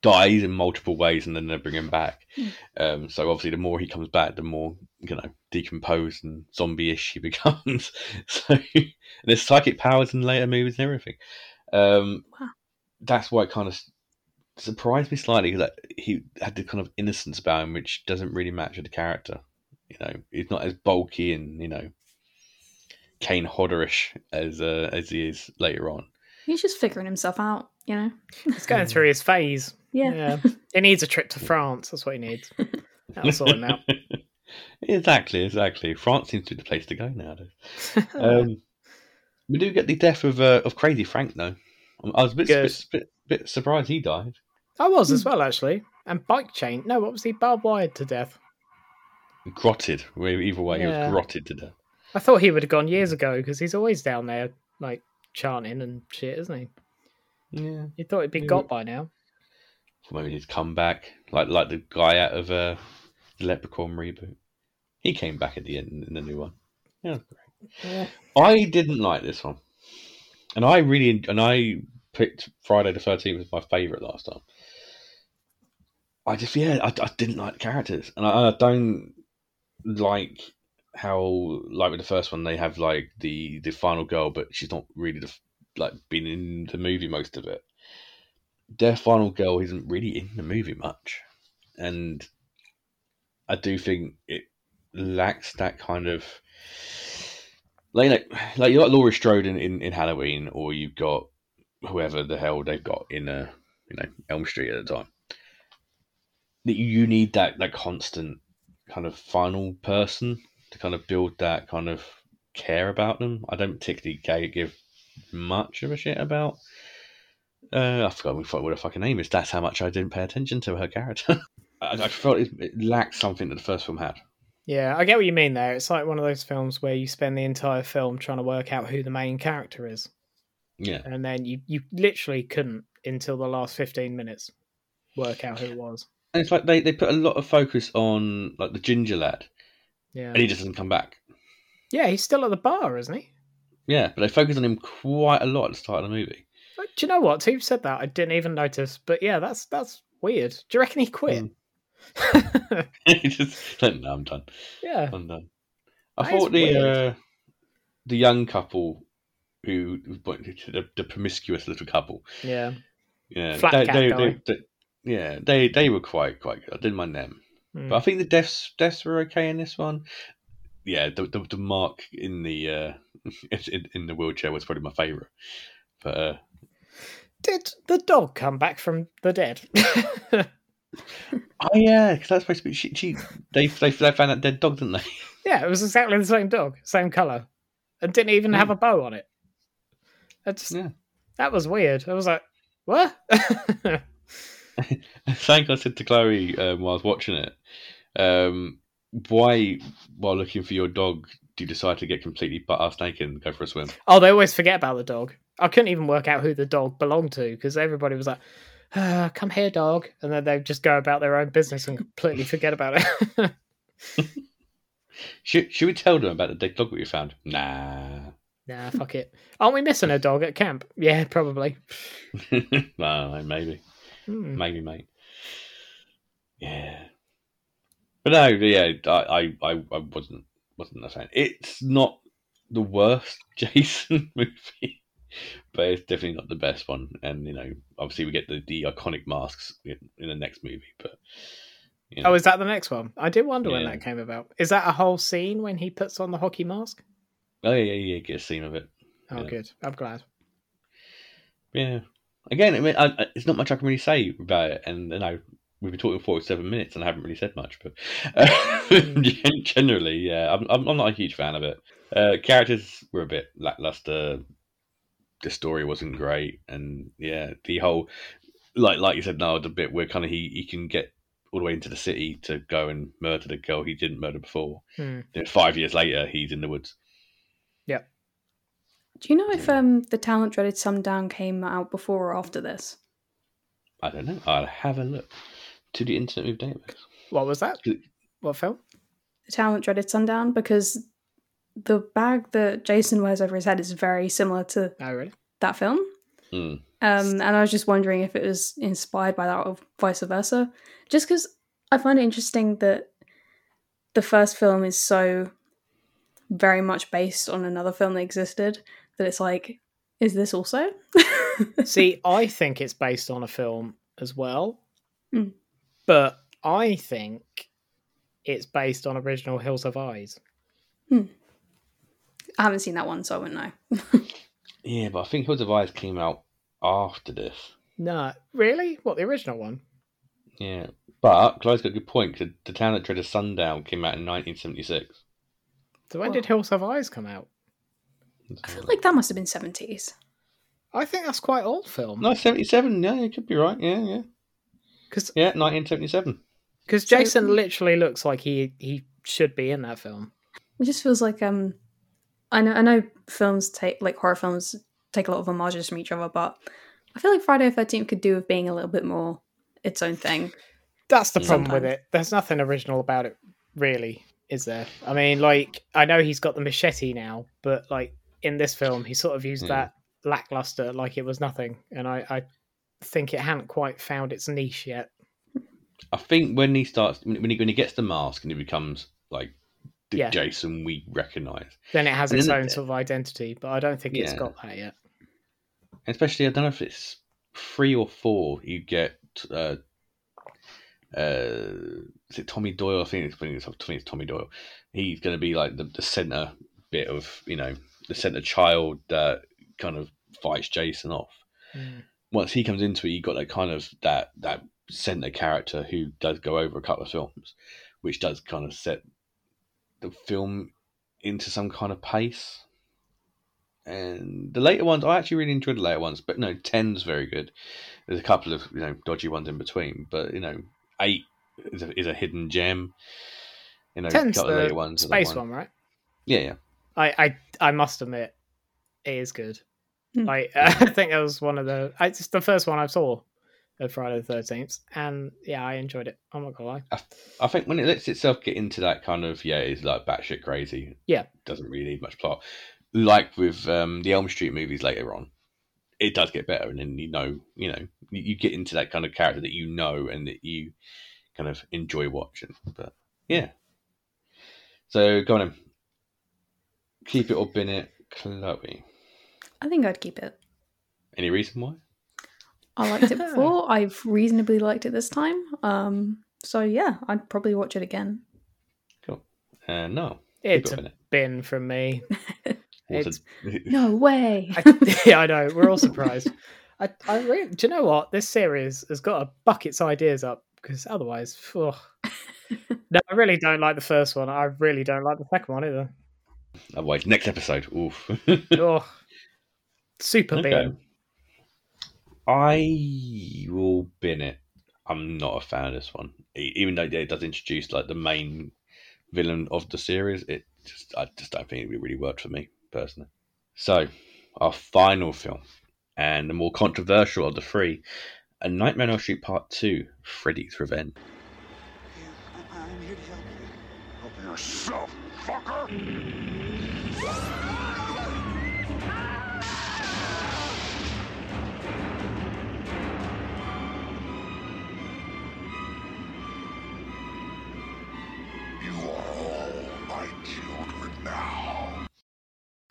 dies in multiple ways, and then they bring him back. Hmm. Um, so obviously, the more he comes back, the more you know decomposed and zombie-ish he [LAUGHS] becomes. so and there's psychic powers in later movies and everything. Um, Wow. That's why it kind of surprised me slightly that he had the kind of innocence about him, which doesn't really match with the character. You know, he's not as bulky and you know Kane Hodderish as uh, as he is later on. He's just figuring himself out, you know. He's going through his phase. Yeah. Yeah. he needs a trip to France. That's what he needs. [LAUGHS] That'll sort him out. [LAUGHS] exactly, exactly. France seems to be the place to go nowadays. [LAUGHS] Um, we do get the death of uh, of Crazy Frank though. I was a bit, bit, bit, bit surprised he died. I was as well, actually. And bike chain. No, what was he? Barbed wired to death. Grotted. Either way, he was grotted to death. I thought he would have gone years ago because he's always down there, like chanting and shit, isn't he? Yeah. You thought he'd be Yeah. got by now. Maybe he'd come back like like the guy out of uh, the Leprechaun reboot. He came back at the end in the new one. Yeah. Yeah. I didn't like this one, and I really and I picked Friday the Thirteenth as my favorite last time. I just yeah, I, I didn't like the characters, and I, I don't like how like with the first one they have like the the final girl, but she's not really the like been in the movie most of it. Their final girl isn't really in the movie much, and I do think it lacks that kind of like you know, like you got Laurie Strode in, in, in Halloween, or you've got whoever the hell they've got in uh you know Elm Street at the time. That you need that that constant kind of final person to kind of build that kind of care about them. I don't particularly give much of a shit about. Uh, I forgot what what her fucking name is. That's how much I didn't pay attention to her character. [LAUGHS] I, I felt it, it lacked something that the first film had. Yeah, I get what you mean there. It's like one of those films where you spend the entire film trying to work out who the main character is, Yeah, and then you you literally couldn't until the last fifteen minutes work out who it was. And it's like they, they put a lot of focus on like the ginger lad, Yeah, and he just doesn't come back. yeah, he's still at the bar, isn't he? Yeah, but they focus on him quite a lot at the start of the movie. But do you know what? You've said that I didn't even notice. But yeah, that's that's weird. Do you reckon he quit? [LAUGHS] [LAUGHS] he just like, no, I'm done. yeah, I'm done. I That thought the uh, the young couple who the, the promiscuous little couple, yeah. yeah, Flat they, cat they, guy. they, they- yeah, they they were quite quite good. I didn't mind them, Hmm. but I think the deaths deaths were okay in this one. Yeah, the the, the mark in the uh, [LAUGHS] in, in the wheelchair was probably my favourite, but uh, Did the dog come back from the dead? oh yeah, because that's supposed to be she, she they, they they found that dead dog, didn't they? [LAUGHS] yeah, it was exactly the same dog, same color, and didn't even have a bow on it. Just Yeah. that was weird. I was like, what? [LAUGHS] [LAUGHS] Thank I said to Chloe um, while I was watching it, um, why, while looking for your dog, do you decide to get completely butt ass naked and go for a swim? oh, they always forget about the dog. I couldn't even work out who the dog belonged to because everybody was like, ah, "Come here, dog," and then they just go about their own business and completely [LAUGHS] forget about it. [LAUGHS] Should, should we tell them about the dead dog that we found? Nah. nah, fuck it. Aren't we missing a dog at camp? Yeah, probably. no, maybe. Hmm. Maybe, mate. Yeah. But no, yeah, I, I, I, wasn't wasn't a fan. It's not the worst [LAUGHS] Jason [LAUGHS] movie, but it's definitely not the best one. And you know, obviously, we get the, the iconic masks in, in the next movie. But you know, Oh, is that the next one? I did wonder when that came about. Is that a whole scene when he puts on the hockey mask? oh yeah, yeah, yeah, get a scene of it. Oh, Yeah. good. I'm glad. Yeah. Again, I mean, I, I, it's not much I can really say about it, and you know, we've been talking for seven minutes, and I haven't really said much. But uh, [LAUGHS] gen- generally, yeah, I'm, I'm I'm not a huge fan of it. Uh, characters were a bit lackluster. The story wasn't great, and yeah, the whole like like you said, now the bit where kind of he he can get all the way into the city to go and murder the girl he didn't murder before. Hmm. Then five years later, he's in the woods. Do you know if um the Town That Dreaded Sundown came out before or after this? I don't know. I'll have a look to the Internet Movie Database. What was that? What film? The Town That Dreaded Sundown because the bag that Jason wears over his head is very similar to Oh, really? that film. Hmm. Um, and I was just wondering if it was inspired by that or vice versa. Just because I find it interesting that the first film is so very much based on another film that existed that it's like, is this also? [LAUGHS] See, I think it's based on a film as well, Hmm. but I think it's based on original Hills Have Eyes. I haven't seen that one, so I wouldn't know. [LAUGHS] Yeah, but I think Hills Have Eyes came out after this. No, really? What the original one? Yeah, but Chloe's got a good point. 'cause the Town That Dreaded Sundown came out in 1976. So when Well- did Hills Have Eyes come out? I feel like that must have been 70s. I think that's quite old film No, 77. Yeah, you could be right. Yeah, yeah. because Yeah, 1977. because So- Jason literally looks like he he should be in that film. It just feels like um, I know I know films take like horror films take a lot of homages from each other, but I feel like Friday the Thirteenth could do with being a little bit more its own thing. That's the problem with it. There's nothing original about it, really, is there? I mean, like I know he's got the machete now, but like in this film, he sort of used Hmm. that lackluster like it was nothing, and I, I think it hadn't quite found its niche yet. I think when he starts, when he, when he gets the mask and he becomes like the Yeah. Jason we recognise, Then it has And its own it- sort of identity, but I don't think it's got that yet. especially I don't know if it's three or four. You get uh, uh, is it Tommy Doyle? I think it's, I think it's, I think it's Tommy Doyle. He's going to be like the, the center bit of you know the center child that kind of fights Jason off. Mm. Once he comes into it, you got that kind of that that center character who does go over a couple of films, which does kind of set the film into some kind of pace. And the later ones, I actually really enjoyed the later ones, but no, ten's very good. There's a couple of you know dodgy ones in between, but you know, eight is a, is a hidden gem. You know, a Ten's couple the later ones. space one- one, right? Yeah, yeah. I, I I must admit, it is good. Hmm. Like [LAUGHS] I think it was one of the. It's the first one I saw of Friday the Thirteenth, and yeah, I enjoyed it. I'm not gonna lie. I think when it lets itself get into that kind of yeah, it's like batshit crazy. Yeah. doesn't really need much plot. Like with um, the Elm Street movies later on, it does get better, and then you know, you know, you, you get into that kind of character that you know and that you kind of enjoy watching. But yeah, so go on, then. Keep it or bin it, Chloe. I think I'd keep it. Any reason why? I liked it [LAUGHS] before. I've reasonably liked it this time. Um, so yeah, I'd probably watch it again. Cool. Uh, no, It's it or a bin it. bin from me. [LAUGHS] It's- [LAUGHS] No way. I, yeah, I know. We're all surprised. I, I really, do you know what? This series has got to bucket's ideas up because otherwise, ugh. no, I really don't like the first one. I really don't like the second one either. Otherwise, next episode. Oof. [LAUGHS] Ugh. Super Okay. bin. I will bin it. I'm not a fan of this one, even though it does introduce like the main villain of the series. It just, I just don't think it really worked for me personally. So, our final film, and the more controversial of the three, A Nightmare on Elm Street Part Two: Freddy's Revenge. I'm here to help you. Help yourself, fucker!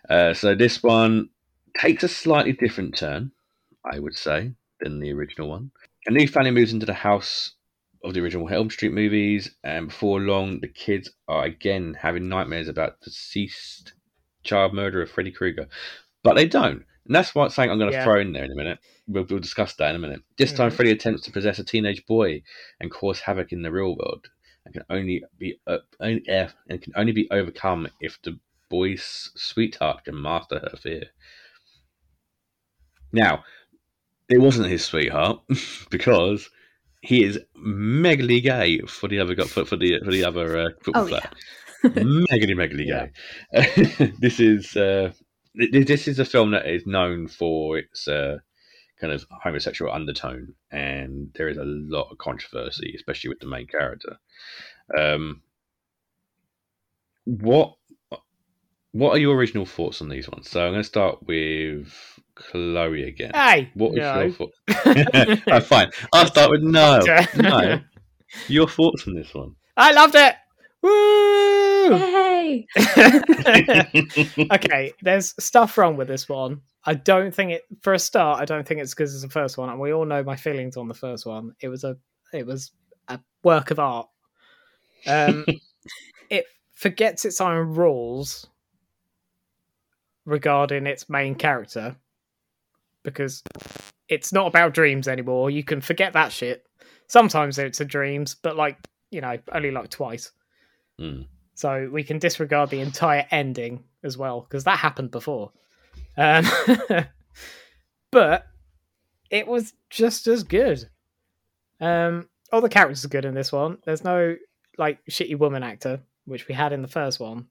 Uh, so this one takes a slightly different turn, I would say, than the original one. A new family moves into the house of the original Elm Street movies, and before long, the kids are again having nightmares about deceased child murderer Freddy Krueger. But they don't. And that's what saying I'm going to Yeah. throw in there in a minute. We'll, we'll discuss that in a minute. This time, Mhm. Freddy attempts to possess a teenage boy and cause havoc in the real world, and can only be uh, only, uh, and can only be overcome if the boy's sweetheart can master her fear. Now, it wasn't his sweetheart [LAUGHS] because he is megally gay for the other for, for the for the other uh, football Oh, player. yeah. Megally megally gay. [LAUGHS] this is uh, this is a film that is known for its uh, kind of homosexual undertone, and there is a lot of controversy, especially with the main character. Um, what what are your original thoughts on these ones? So I'm going to start with Chloe again. Hey, What was no. your thought? [LAUGHS] oh, fine. I'll start with no. [LAUGHS] No. Your thoughts on this one? I loved it. Woo! Yay! [LAUGHS] [LAUGHS] okay, there's stuff wrong with this one. I don't think it. For a start, I don't think it's because it's the first one, and we all know my feelings on the first one. It was a, it was a work of art. Um, [LAUGHS] it forgets its own rules regarding its main character because it's not about dreams anymore. You can forget that shit. Sometimes it's a dreams, but like you know, only like twice. Hmm. So we can disregard the entire ending as well because that happened before. Um, [LAUGHS] but it was just as good. Um, all the characters are good in this one. There's no like shitty woman actor, which we had in the first one.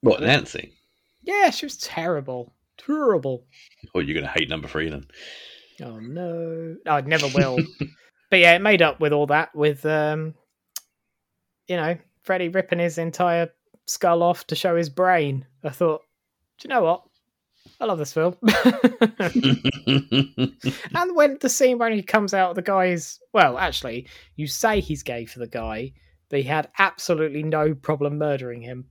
What, Nancy? Yeah, she was terrible, terrible. Oh, you're going to hate number three then. Oh no, I never will. [LAUGHS] but yeah, it made up with all that with um, you know, Freddy ripping his entire skull off to show his brain. I thought, do you know what? I love this film. [LAUGHS] and when the scene when he comes out, the guy's well, actually, you say he's gay for the guy, but he had absolutely no problem murdering him.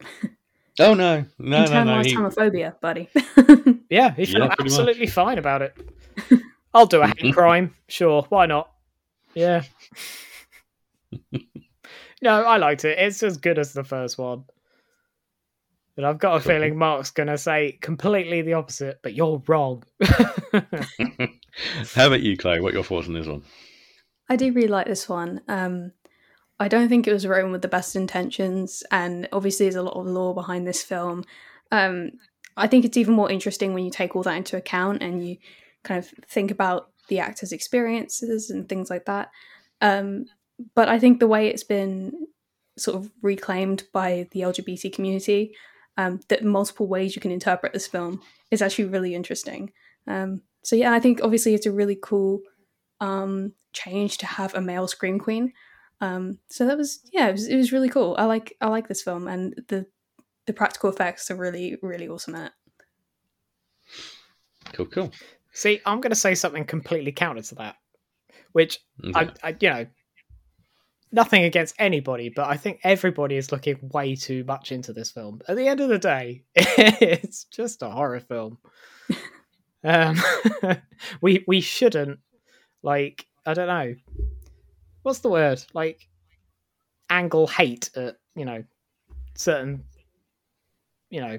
[LAUGHS] oh, no. No, no, no. Internalized He, homophobia, buddy. [LAUGHS] Yeah, he felt Yeah, pretty much. absolutely fine about it. I'll do a hate mm-hmm. crime, sure, why not? Yeah. No, I liked it. It's as good as the first one. But I've got a feeling Mark's going to say completely the opposite, but you're wrong. [LAUGHS] How about you, Chloe? What are your thoughts on this one? I do really like this one. Um, I don't think it was written with the best intentions, and obviously there's a lot of lore behind this film. Um, I think it's even more interesting when you take all that into account and you kind of think about the actors' experiences and things like that. Um, but I think the way it's been sort of reclaimed by the LGBT community, um, that multiple ways you can interpret this film is actually really interesting. Um, so yeah, I think obviously it's a really cool um, change to have a male scream queen. Um, so that was yeah, it was, it was really cool. I like I like this film, and the the practical effects are really really awesome in it. Cool, cool. See, I'm going to say something completely counter to that, which I, I, you know, nothing against anybody, but I think everybody is looking way too much into this film. At the end of the day, [LAUGHS] it's just a horror film. [LAUGHS] um, [LAUGHS] we we shouldn't like I don't know what's the word like angle hate at you know certain you know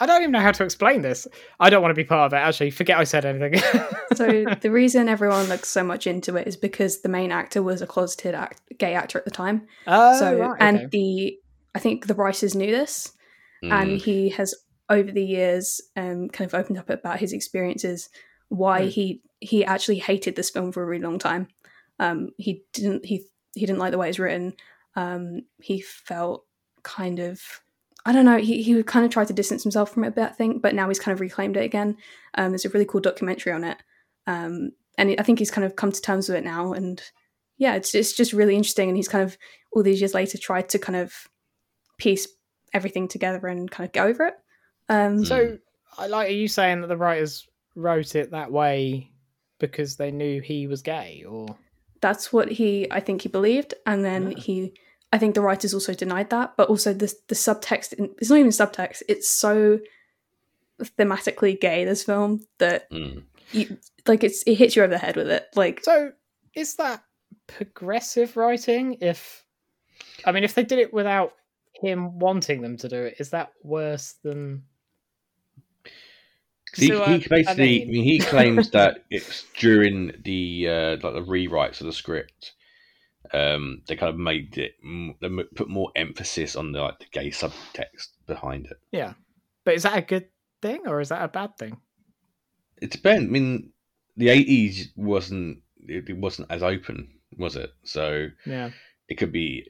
I don't even know how to explain this. I don't want to be part of it. Actually, forget I said anything. [LAUGHS] So the reason everyone looks so much into it is because the main actor was a closeted act- gay actor at the time. Oh, so right, and the I think the writers knew this, Mm. and he has over the years um, kind of opened up about his experiences why Hmm. he he actually hated this film for a really long time um, he didn't he he didn't like the way it's written um, he felt kind of I don't know he, he kind of tried to distance himself from it a bit I think but now he's kind of reclaimed it again. Um, there's a really cool documentary on it. Um, and I think he's kind of come to terms with it now and yeah it's, it's just really interesting and he's kind of all these years later tried to kind of piece everything together and kind of get over it. Um, So, I like, are you saying that the writers wrote it that way because they knew he was gay, or? That's what he I think he believed, and then Yeah. he I think the writers also denied that, but also the the subtext in- it's not even subtext. It's so thematically gay this film that Mm. you like it's it hits you over the head with it. Like so? Is that progressive writing? If I mean, if they did it without him wanting them to do it, is that worse than? He, So, uh, he basically, I mean- mean, he claims that it's during the uh, like the rewrites of the script, um, they kind of made it, they put more emphasis on the like the gay subtext behind it. Yeah, but is that a good thing or is that a bad thing? It depends. I mean, the eighties wasn't it, wasn't as open, was it? So Yeah, it could be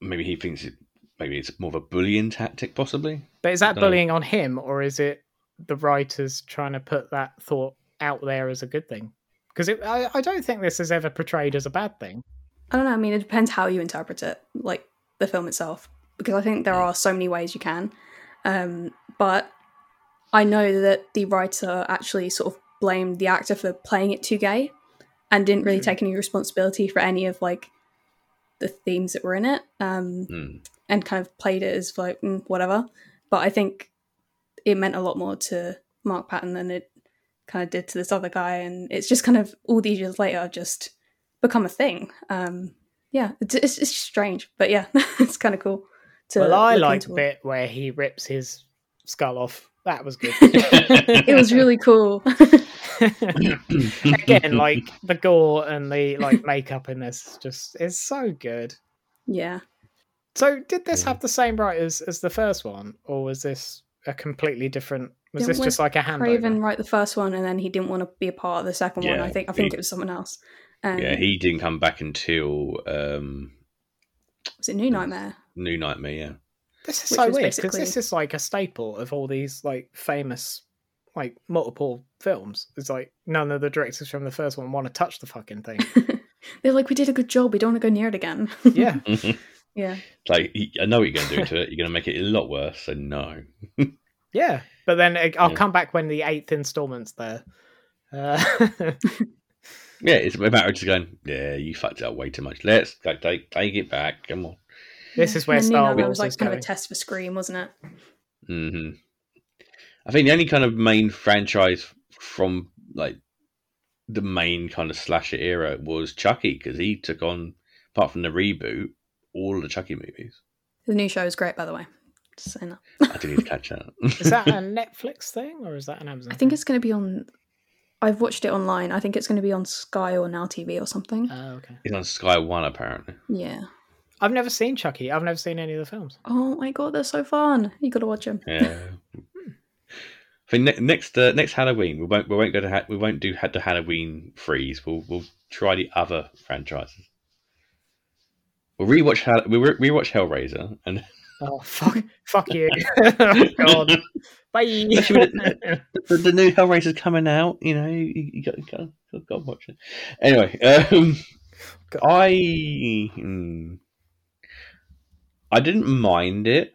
maybe he thinks it, maybe it's more of a bullying tactic, possibly. but is that bullying on him or is it the writers trying to put that thought out there as a good thing? Because I, I don't think this is ever portrayed as a bad thing. I don't know. I mean, it depends how you interpret it, like the film itself, because I think there are so many ways you can. Um, but I know that the writer actually sort of blamed the actor for playing it too gay, and didn't really Mhm. take any responsibility for any of like the themes that were in it. Um, Mm. and kind of played it as like mm, whatever. But I think it meant a lot more to Mark Patton than it kind of did to this other guy, and it's just kind of all these years later just become a thing. Um, yeah, it's, it's, it's strange, but yeah, [LAUGHS] it's kind of cool. To well, I look like the bit where he rips his skull off. That was good. [LAUGHS] It was really cool. [LAUGHS] Again, like the gore and the like makeup in this just is so good. yeah, So, did this have the same writers as the first one, or was this a completely different? Was Didn't this just like a handover? Craven wrote the first one, and then he didn't want to be a part of the second one. I think I think he- it was someone else. Um, yeah, he didn't come back until um, was it New Nightmare. New Nightmare. Yeah. This is which so weird because basically- this is like a staple of all these like famous, like multiple films. It's like none of the directors from the first one want to touch the fucking thing. [LAUGHS] They're like, we did a good job. We don't want to go near it again. [LAUGHS] Yeah, [LAUGHS] yeah. like I know what you're going to do to it. You're going to make it a lot worse. So no. yeah. But then uh, I'll Yeah. come back when the eighth installment's there. Uh, Yeah, it's a matter of just going. Yeah, you fucked up way too much. Let's go, take take it back. Come on. this is where And Star Wars was like is kind going. of a test for Scream, wasn't it? hmm I think the only kind of main franchise from like the main kind of slasher era was Chucky because he took on, apart from the reboot, all the Chucky movies. The new show is great, by the way. Just saying that. I do need to catch that. Is that a [LAUGHS] Netflix thing or is that an Amazon? I think thing? it's going to be on. I've watched it online. I think it's going to be on Sky or Now TV or something. Oh, okay. it's on Sky One apparently. yeah. I've never seen Chucky. I've never seen any of the films. Oh my god, they're so fun! You got to watch them. Yeah. [LAUGHS] I think ne- next uh, next Halloween we won't we won't go to ha- we won't do ha- the Halloween freeze. We'll we'll try the other franchises. We'll rewatch Hall- we'll re- rewatch Hellraiser and Oh fuck! fuck you! [LAUGHS] oh, God. [LAUGHS] Bye. [LAUGHS] the, the new Hellraiser's coming out. You know you, you got, you got, got to watch it. Anyway, um, I hmm, I didn't mind it.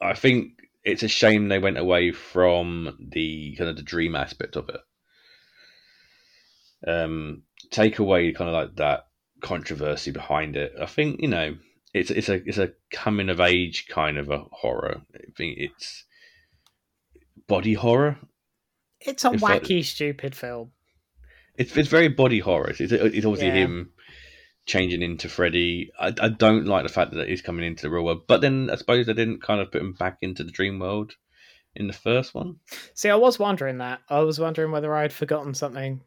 I think it's a shame they went away from the kind of the dream aspect of it. Um, take away kind of like that controversy behind it. I think you know it's it's a it's a coming of age kind of a horror. I think it's body horror. it's a If wacky, stupid film. It's it's very body horror. It's, it's obviously Yeah. him changing into Freddy. I, I don't like the fact that he's coming into the real world, but then I suppose they didn't kind of put him back into the dream world in the first one. See, I was wondering that. I was wondering whether I'd forgotten something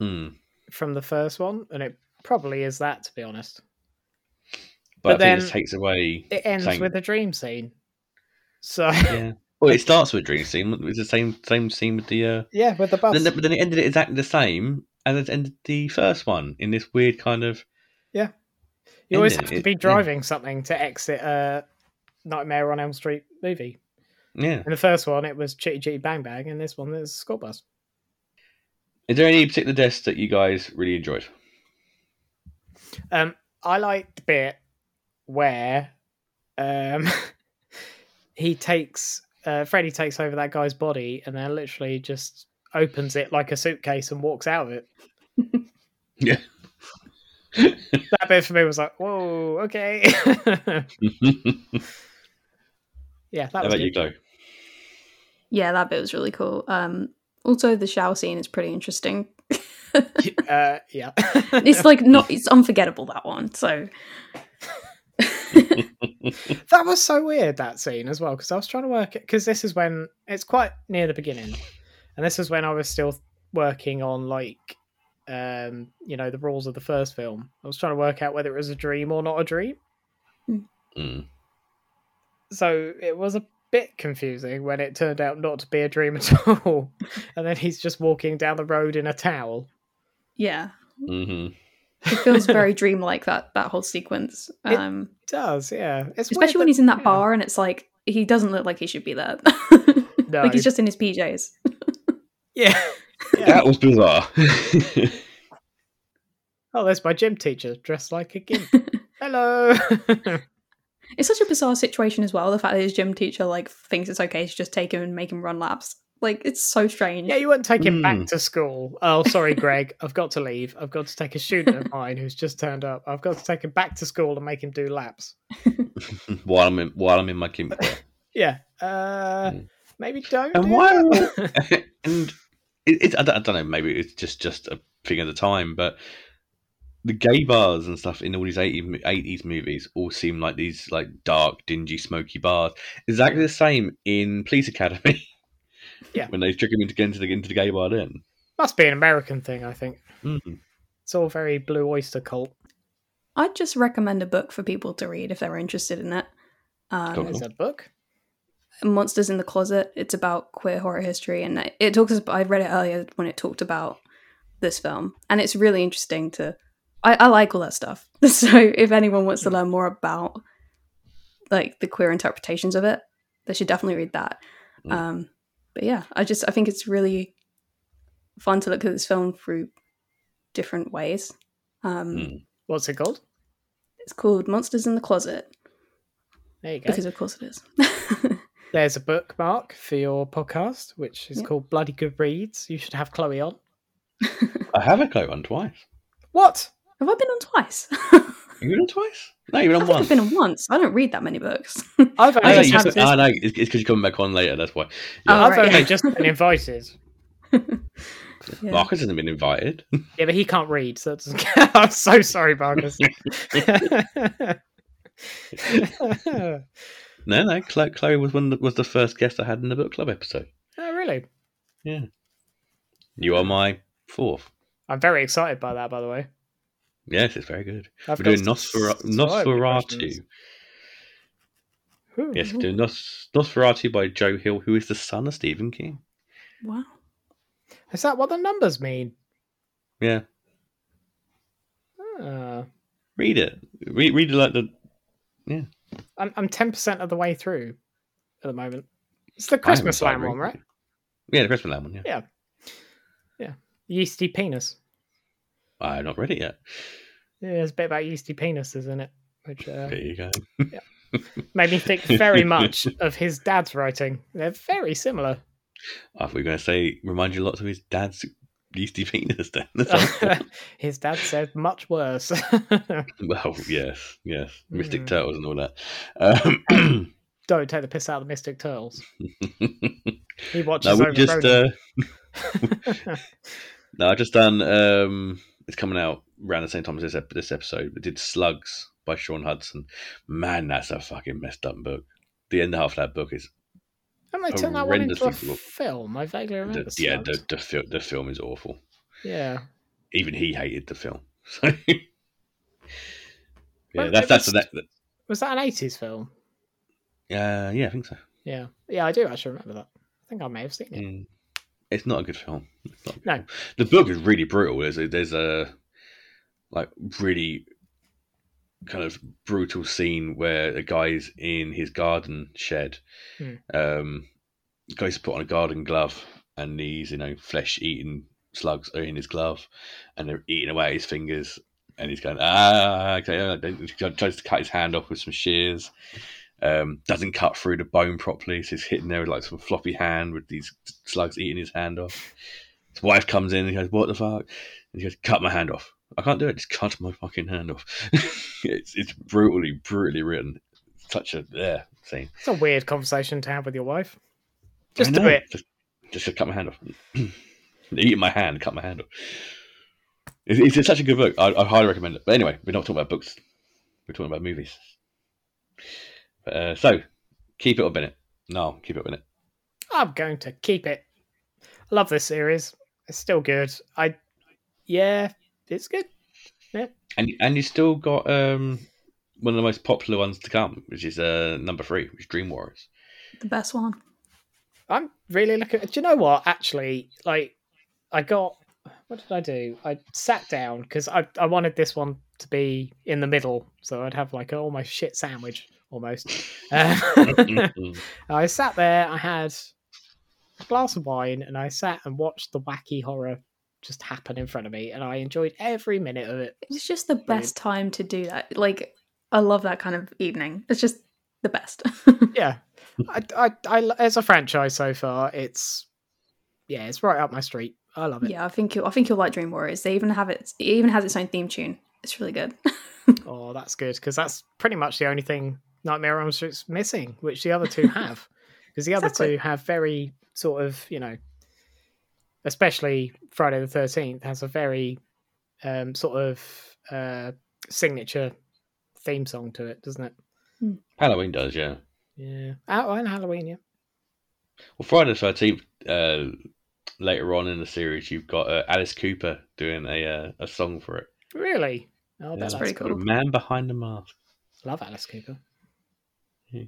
Hmm. from the first one, and it probably is that, to be honest. But, But then this takes away. It ends saying- with a dream scene. So yeah. [LAUGHS] Well, it starts with a dream scene. It's the same same scene with the. Uh, yeah, with the bus. then, but then it ended it exactly the same as it ended the first one in this weird kind of. Yeah. You always have to It- be yeah. driving something to exit a Nightmare on Elm Street movie. Yeah. In the first one, it was Chitty Chitty Bang Bang, and this one is School Bus. Is there any particular deaths that you guys really enjoyed? Um, I liked the bit where um, [LAUGHS] he takes uh, Freddy takes over that guy's body and then literally just opens it like a suitcase and walks out of it. [LAUGHS] Yeah. [LAUGHS] That bit for me was like, whoa, okay. yeah, that How was about you, good. Chloe? Yeah, that bit was really cool. Um, also, the shower scene is pretty interesting. Uh, yeah, it's like not, it's unforgettable that one. So [LAUGHS] that was so weird that scene as well because I was trying to work it because this is when it's quite near the beginning, and this is when I was still working on like um you know the rules of the first film. I was trying to work out whether it was a dream or not a dream, Mm. so it was a bit confusing when it turned out not to be a dream at [LAUGHS] all, and then he's just walking down the road in a towel. yeah, hmm it feels very [LAUGHS] dreamlike that that whole sequence. It- Um, It does yeah, it's especially weird when that- he's in that yeah. bar and it's like he doesn't look like he should be there. [LAUGHS] No. like he's just in his PJs. Yeah. [LAUGHS] yeah. That was bizarre. Oh, there's my gym teacher dressed like a gimp. Hello. It's such a bizarre situation as well. The fact that his gym teacher like thinks it's okay to just take him and make him run laps. Like it's so strange. yeah, you wouldn't take him back Mm. to school. Oh, sorry, Greg. I've got to leave. I've got to take a student of mine who's just turned up. I've got to take him back to school and make him do laps. [LAUGHS] while I'm in, while I'm in my gimp. [LAUGHS] Yeah. Uh, Mm. maybe don't. And do why? that. [LAUGHS] and it, it's I don't, I don't know. Maybe it's just just a thing of the time, but the gay bars and stuff in all these 80, 80s movies all seem like these like dark, dingy, smoky bars. Exactly the same in Police Academy. Yeah. when they trick him into getting into the, into the gay bar, then. Must be an American thing, I think. Mm. It's all very Blue Oyster Cult. I'd just recommend a book for people to read if they're interested in it. Um, Cool. There's a book. Monsters in the Closet. It's about queer horror history, and it- it talks. I read it earlier when it talked about this film, and it's really interesting to. I, I like all that stuff. [LAUGHS] So if anyone wants to learn more about like the queer interpretations of it, they should definitely read that. Mm. Um, but yeah, I just I think it's really fun to look at this film through different ways. Um, Mm. What's it called? It's called Monsters in the Closet There you go. because of course it is. [LAUGHS] There's a bookmark for your podcast, which is Yep. called Bloody Good Reads. You should have Chloe on. I have a Chloe on twice. What? Have I been on twice? [LAUGHS] You been on twice? No, you've been I once. I've been on once. I don't read that many books. [LAUGHS] I've only no, just, you had said- oh, no, it's because you're coming back on later. That's why. Oh, I've right, only yeah. just been invited. [LAUGHS] Yeah. Marcus hasn't been invited. Yeah, but he can't read, so it doesn't. [LAUGHS] I'm so sorry, Marcus. no, no. Chloe, Chloe was one that was the first guest I had in the book club episode. Oh, really? Yeah. You are my fourth. I'm very excited by that, by the way. Yes, it's very good. I've we're doing Nosfer- s- so many Nosferatu. questions. Yes, we're doing Nos- Nosferatu by Joe Hill, who is the son of Stephen King. Wow. Is that what the numbers mean? Yeah, Uh, read it. Read, read it like the. Yeah. I'm I'm ten percent of the way through at the moment. It's the Christmas started Lamb one, right? Yeah, the Christmasland one. Yeah, Yeah. Yeah. Yeasty penis. I have not read it yet. Yeah, there's a bit about yeasty penises in it, which uh, There you go. made me think very [LAUGHS] much of his dad's writing. They're very similar. I thought you were going to say remind you lots of his dad's yeasty penis. Then [LAUGHS] his dad said much worse. [LAUGHS] well, yes, yes, Mystic Mm. Turtles and all that. Um, [CLEARS THROAT] Don't take the piss out of the Mystic Turtles. He no, watches we over just. Uh, no, I just done. Um, it's coming out around the same time as this ep- this episode. We did Slugs by Shaun Hutson. Man, that's a fucking messed up book. The end half of that book is Haven't they turned that one into a film? I vaguely the, remember. yeah, the the, fil- the film is awful. yeah. Even he hated the film. So [LAUGHS] yeah, Well, that's it that's the was- next. Was that an eighties film? Uh, yeah, I think so. Yeah. Yeah, I do actually remember that. I think I may have seen it. Mm. It's not a good film. A good No. film. The book is really brutal. There's a, there's a like really kind of brutal scene where a guy's in his garden shed. Hmm. Um, goes to put on a garden glove, and these you know flesh eating slugs are in his glove, and they're eating away at his fingers. And he's going ah okay. He tries to cut his hand off with some shears. Um, doesn't cut through the bone properly, so he's hitting there with like some floppy hand with these slugs eating his hand off. His wife comes in and he goes, "What the fuck?" And he goes, "Cut my hand off." I can't do it. Just cut my fucking hand off. [LAUGHS] it's it's brutally, brutally written. Such a yeah scene. It's a weird conversation to have with your wife. Just a bit. Just, just cut my hand off. [CLEARS THROAT] Eating my hand. Cut my hand off. It's, it's such a good book. I, I highly recommend it. But anyway, we're not talking about books. We're talking about movies. But, uh, so, keep it up in it. No, keep it or bin it. I'm going to keep it. I love this series. It's still good. I, yeah, it's good. Yeah. And and you still got um one of the most popular ones to come, which is uh number three, which is Dream Warriors. The best one. I'm really looking. Do you know what? Actually, like, I got. What did I do? I sat down because I I wanted this one to be in the middle, so I'd have like an almost shit sandwich almost. [LAUGHS] Uh, [LAUGHS] I sat there. I had a glass of wine, and I sat and watched the wacky horror just happen in front of me, and I enjoyed every minute of it. It's just the best time to do that. Like, I love that kind of evening. It's just the best. [LAUGHS] Yeah, I, I, I, as a franchise so far, it's yeah, it's right up my street. I love it. yeah, I think you'll, I think you'll like Dream Warriors. They even have it. It even has its own theme tune. It's really good. Oh, that's good because that's pretty much the only thing Nightmare on Elm Street's missing, which the other two [LAUGHS] have. Because the other Exactly. two have very sort of, you know, especially Friday the Thirteenth has a very um, sort of uh, signature theme song to it, doesn't it? Halloween does, yeah. Yeah. Oh, and Halloween, yeah. Well, Friday the Thirteenth. Uh, later on in the series, you've got uh, Alice Cooper doing a uh, a song for it. Really? Oh, Yeah, that's pretty it's called cool. Man Behind the Mask. Love Alice Cooper. [LAUGHS]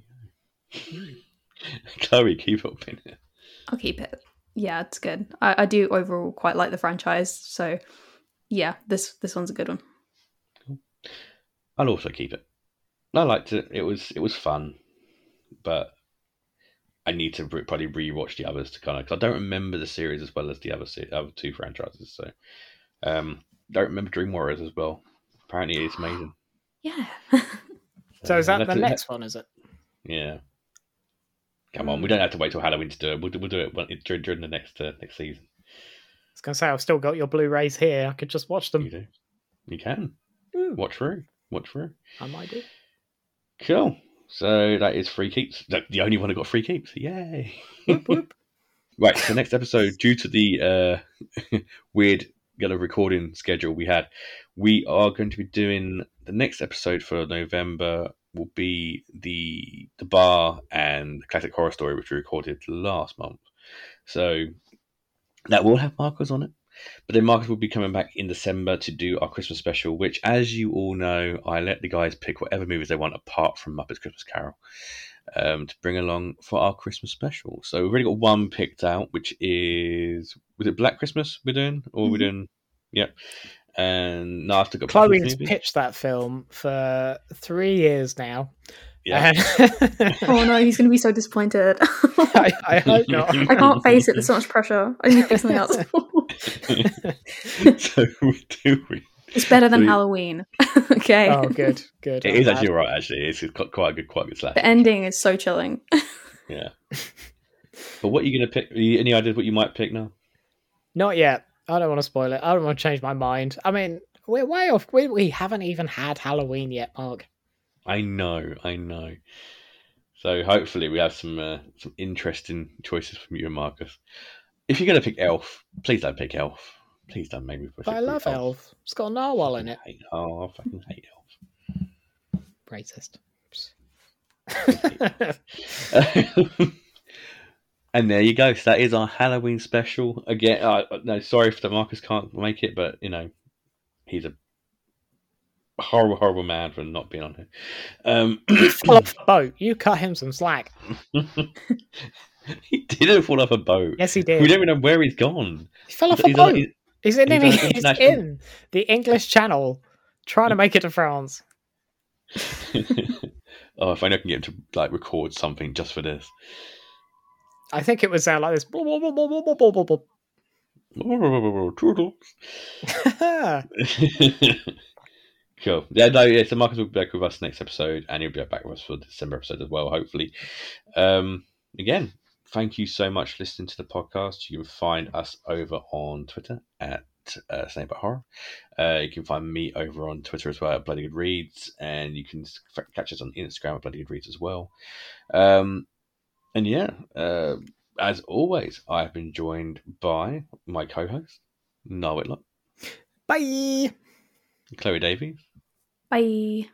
Chloe, keep up in it. I'll keep it. Yeah, it's good. I, I do overall quite like the franchise. So, yeah, this this one's a good one. I'll also keep it. I liked it. It was it was fun, but I need to re- probably rewatch the others to kind of because I don't remember the series as well as the other se- other two franchises. So, um, don't remember Dream Warriors as well. Apparently, it's amazing. Yeah. [LAUGHS] So is that the do next one? Is it? Yeah. Come on, we don't have to wait till Halloween to do it. We'll, do- we'll do it when, during, during the next uh, next season. I was gonna say I've still got your Blu-rays here. I could just watch them. You do. You can Ooh. watch through. Watch through. I might do. Cool. So that is free keeps. The the only one who got free keeps. Yay. Whoop, whoop. [LAUGHS] [LAUGHS] Right, so next episode, due to the uh, [LAUGHS] weird kind of recording schedule we had, we are going to be doing the next episode for November will be the the bar and the classic horror story which we recorded last month. So that will have Marcus on it. but then Marcus will be coming back in December to do our Christmas special, which, as you all know, I let the guys pick whatever movies they want apart from Muppets Christmas Carol um, to bring along for our Christmas special. So we've already got one picked out, which is was it Black Christmas we're doing, or we're Mhm. doing, yeah. And no, I've still got Chloe's Christmas pitched that film for three years now. Yeah. And- [LAUGHS] Oh no, he's going to be so disappointed. [LAUGHS] I, I hope not. [LAUGHS] I can't face it. There's so much pressure. I need to pick something else. so we do. We, it's better than So Halloween. okay. Oh, good, good. it I'm is glad. actually right. Actually, it's it's quite a good, quite a good slash. The ending is so chilling. Yeah. But what are you going to pick? Any ideas what you might pick now? Not yet. I don't want to spoil it. I don't want to change my mind. I mean, we're way off. We, we haven't even had Halloween yet, Mark. I know, I know. So hopefully we have some uh, some interesting choices from you and Marcus. If you're going to pick Elf, please don't pick Elf. Please don't make me push But it I love Elf. It's got a narwhal in it. I hate, oh, I fucking hate Elf. Racist. [LAUGHS] [LAUGHS] And there you go. So that is our Halloween special. Again, uh, no, sorry if the Marcus can't make it, but you know, he's a horrible, horrible man for not being on here. Um, Fell [CLEARS THROAT] off the boat. You cut him some slack. [LAUGHS] he didn't fall off a boat. Yes, he did. We don't even know where he's gone. He fell off a He's on- boat. he's- He's in, he's [LAUGHS] he's international- in the English Channel, trying to make it to France. [LAUGHS] oh, if I can get him to like record something just for this. I think it was uh, like this. Toodles. [LAUGHS] cool. Yeah, no, yeah. So Marcus will be back with us next episode, and he'll be back with us for the December episode as well, hopefully. Um, again, thank you so much for listening to the podcast. You can find us over on Twitter at uh, Snake Horror. Uh, you can find me over on Twitter as well at Bloody Good Reads, and you can catch us on Instagram at Bloody Good Reads as well. Um, and yeah, uh, as always, I've been joined by my co-host Noah Whitlock, Bye. Chloe Davies, Bye.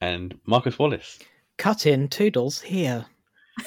and Marcus Wallace. Cut in Toodles here.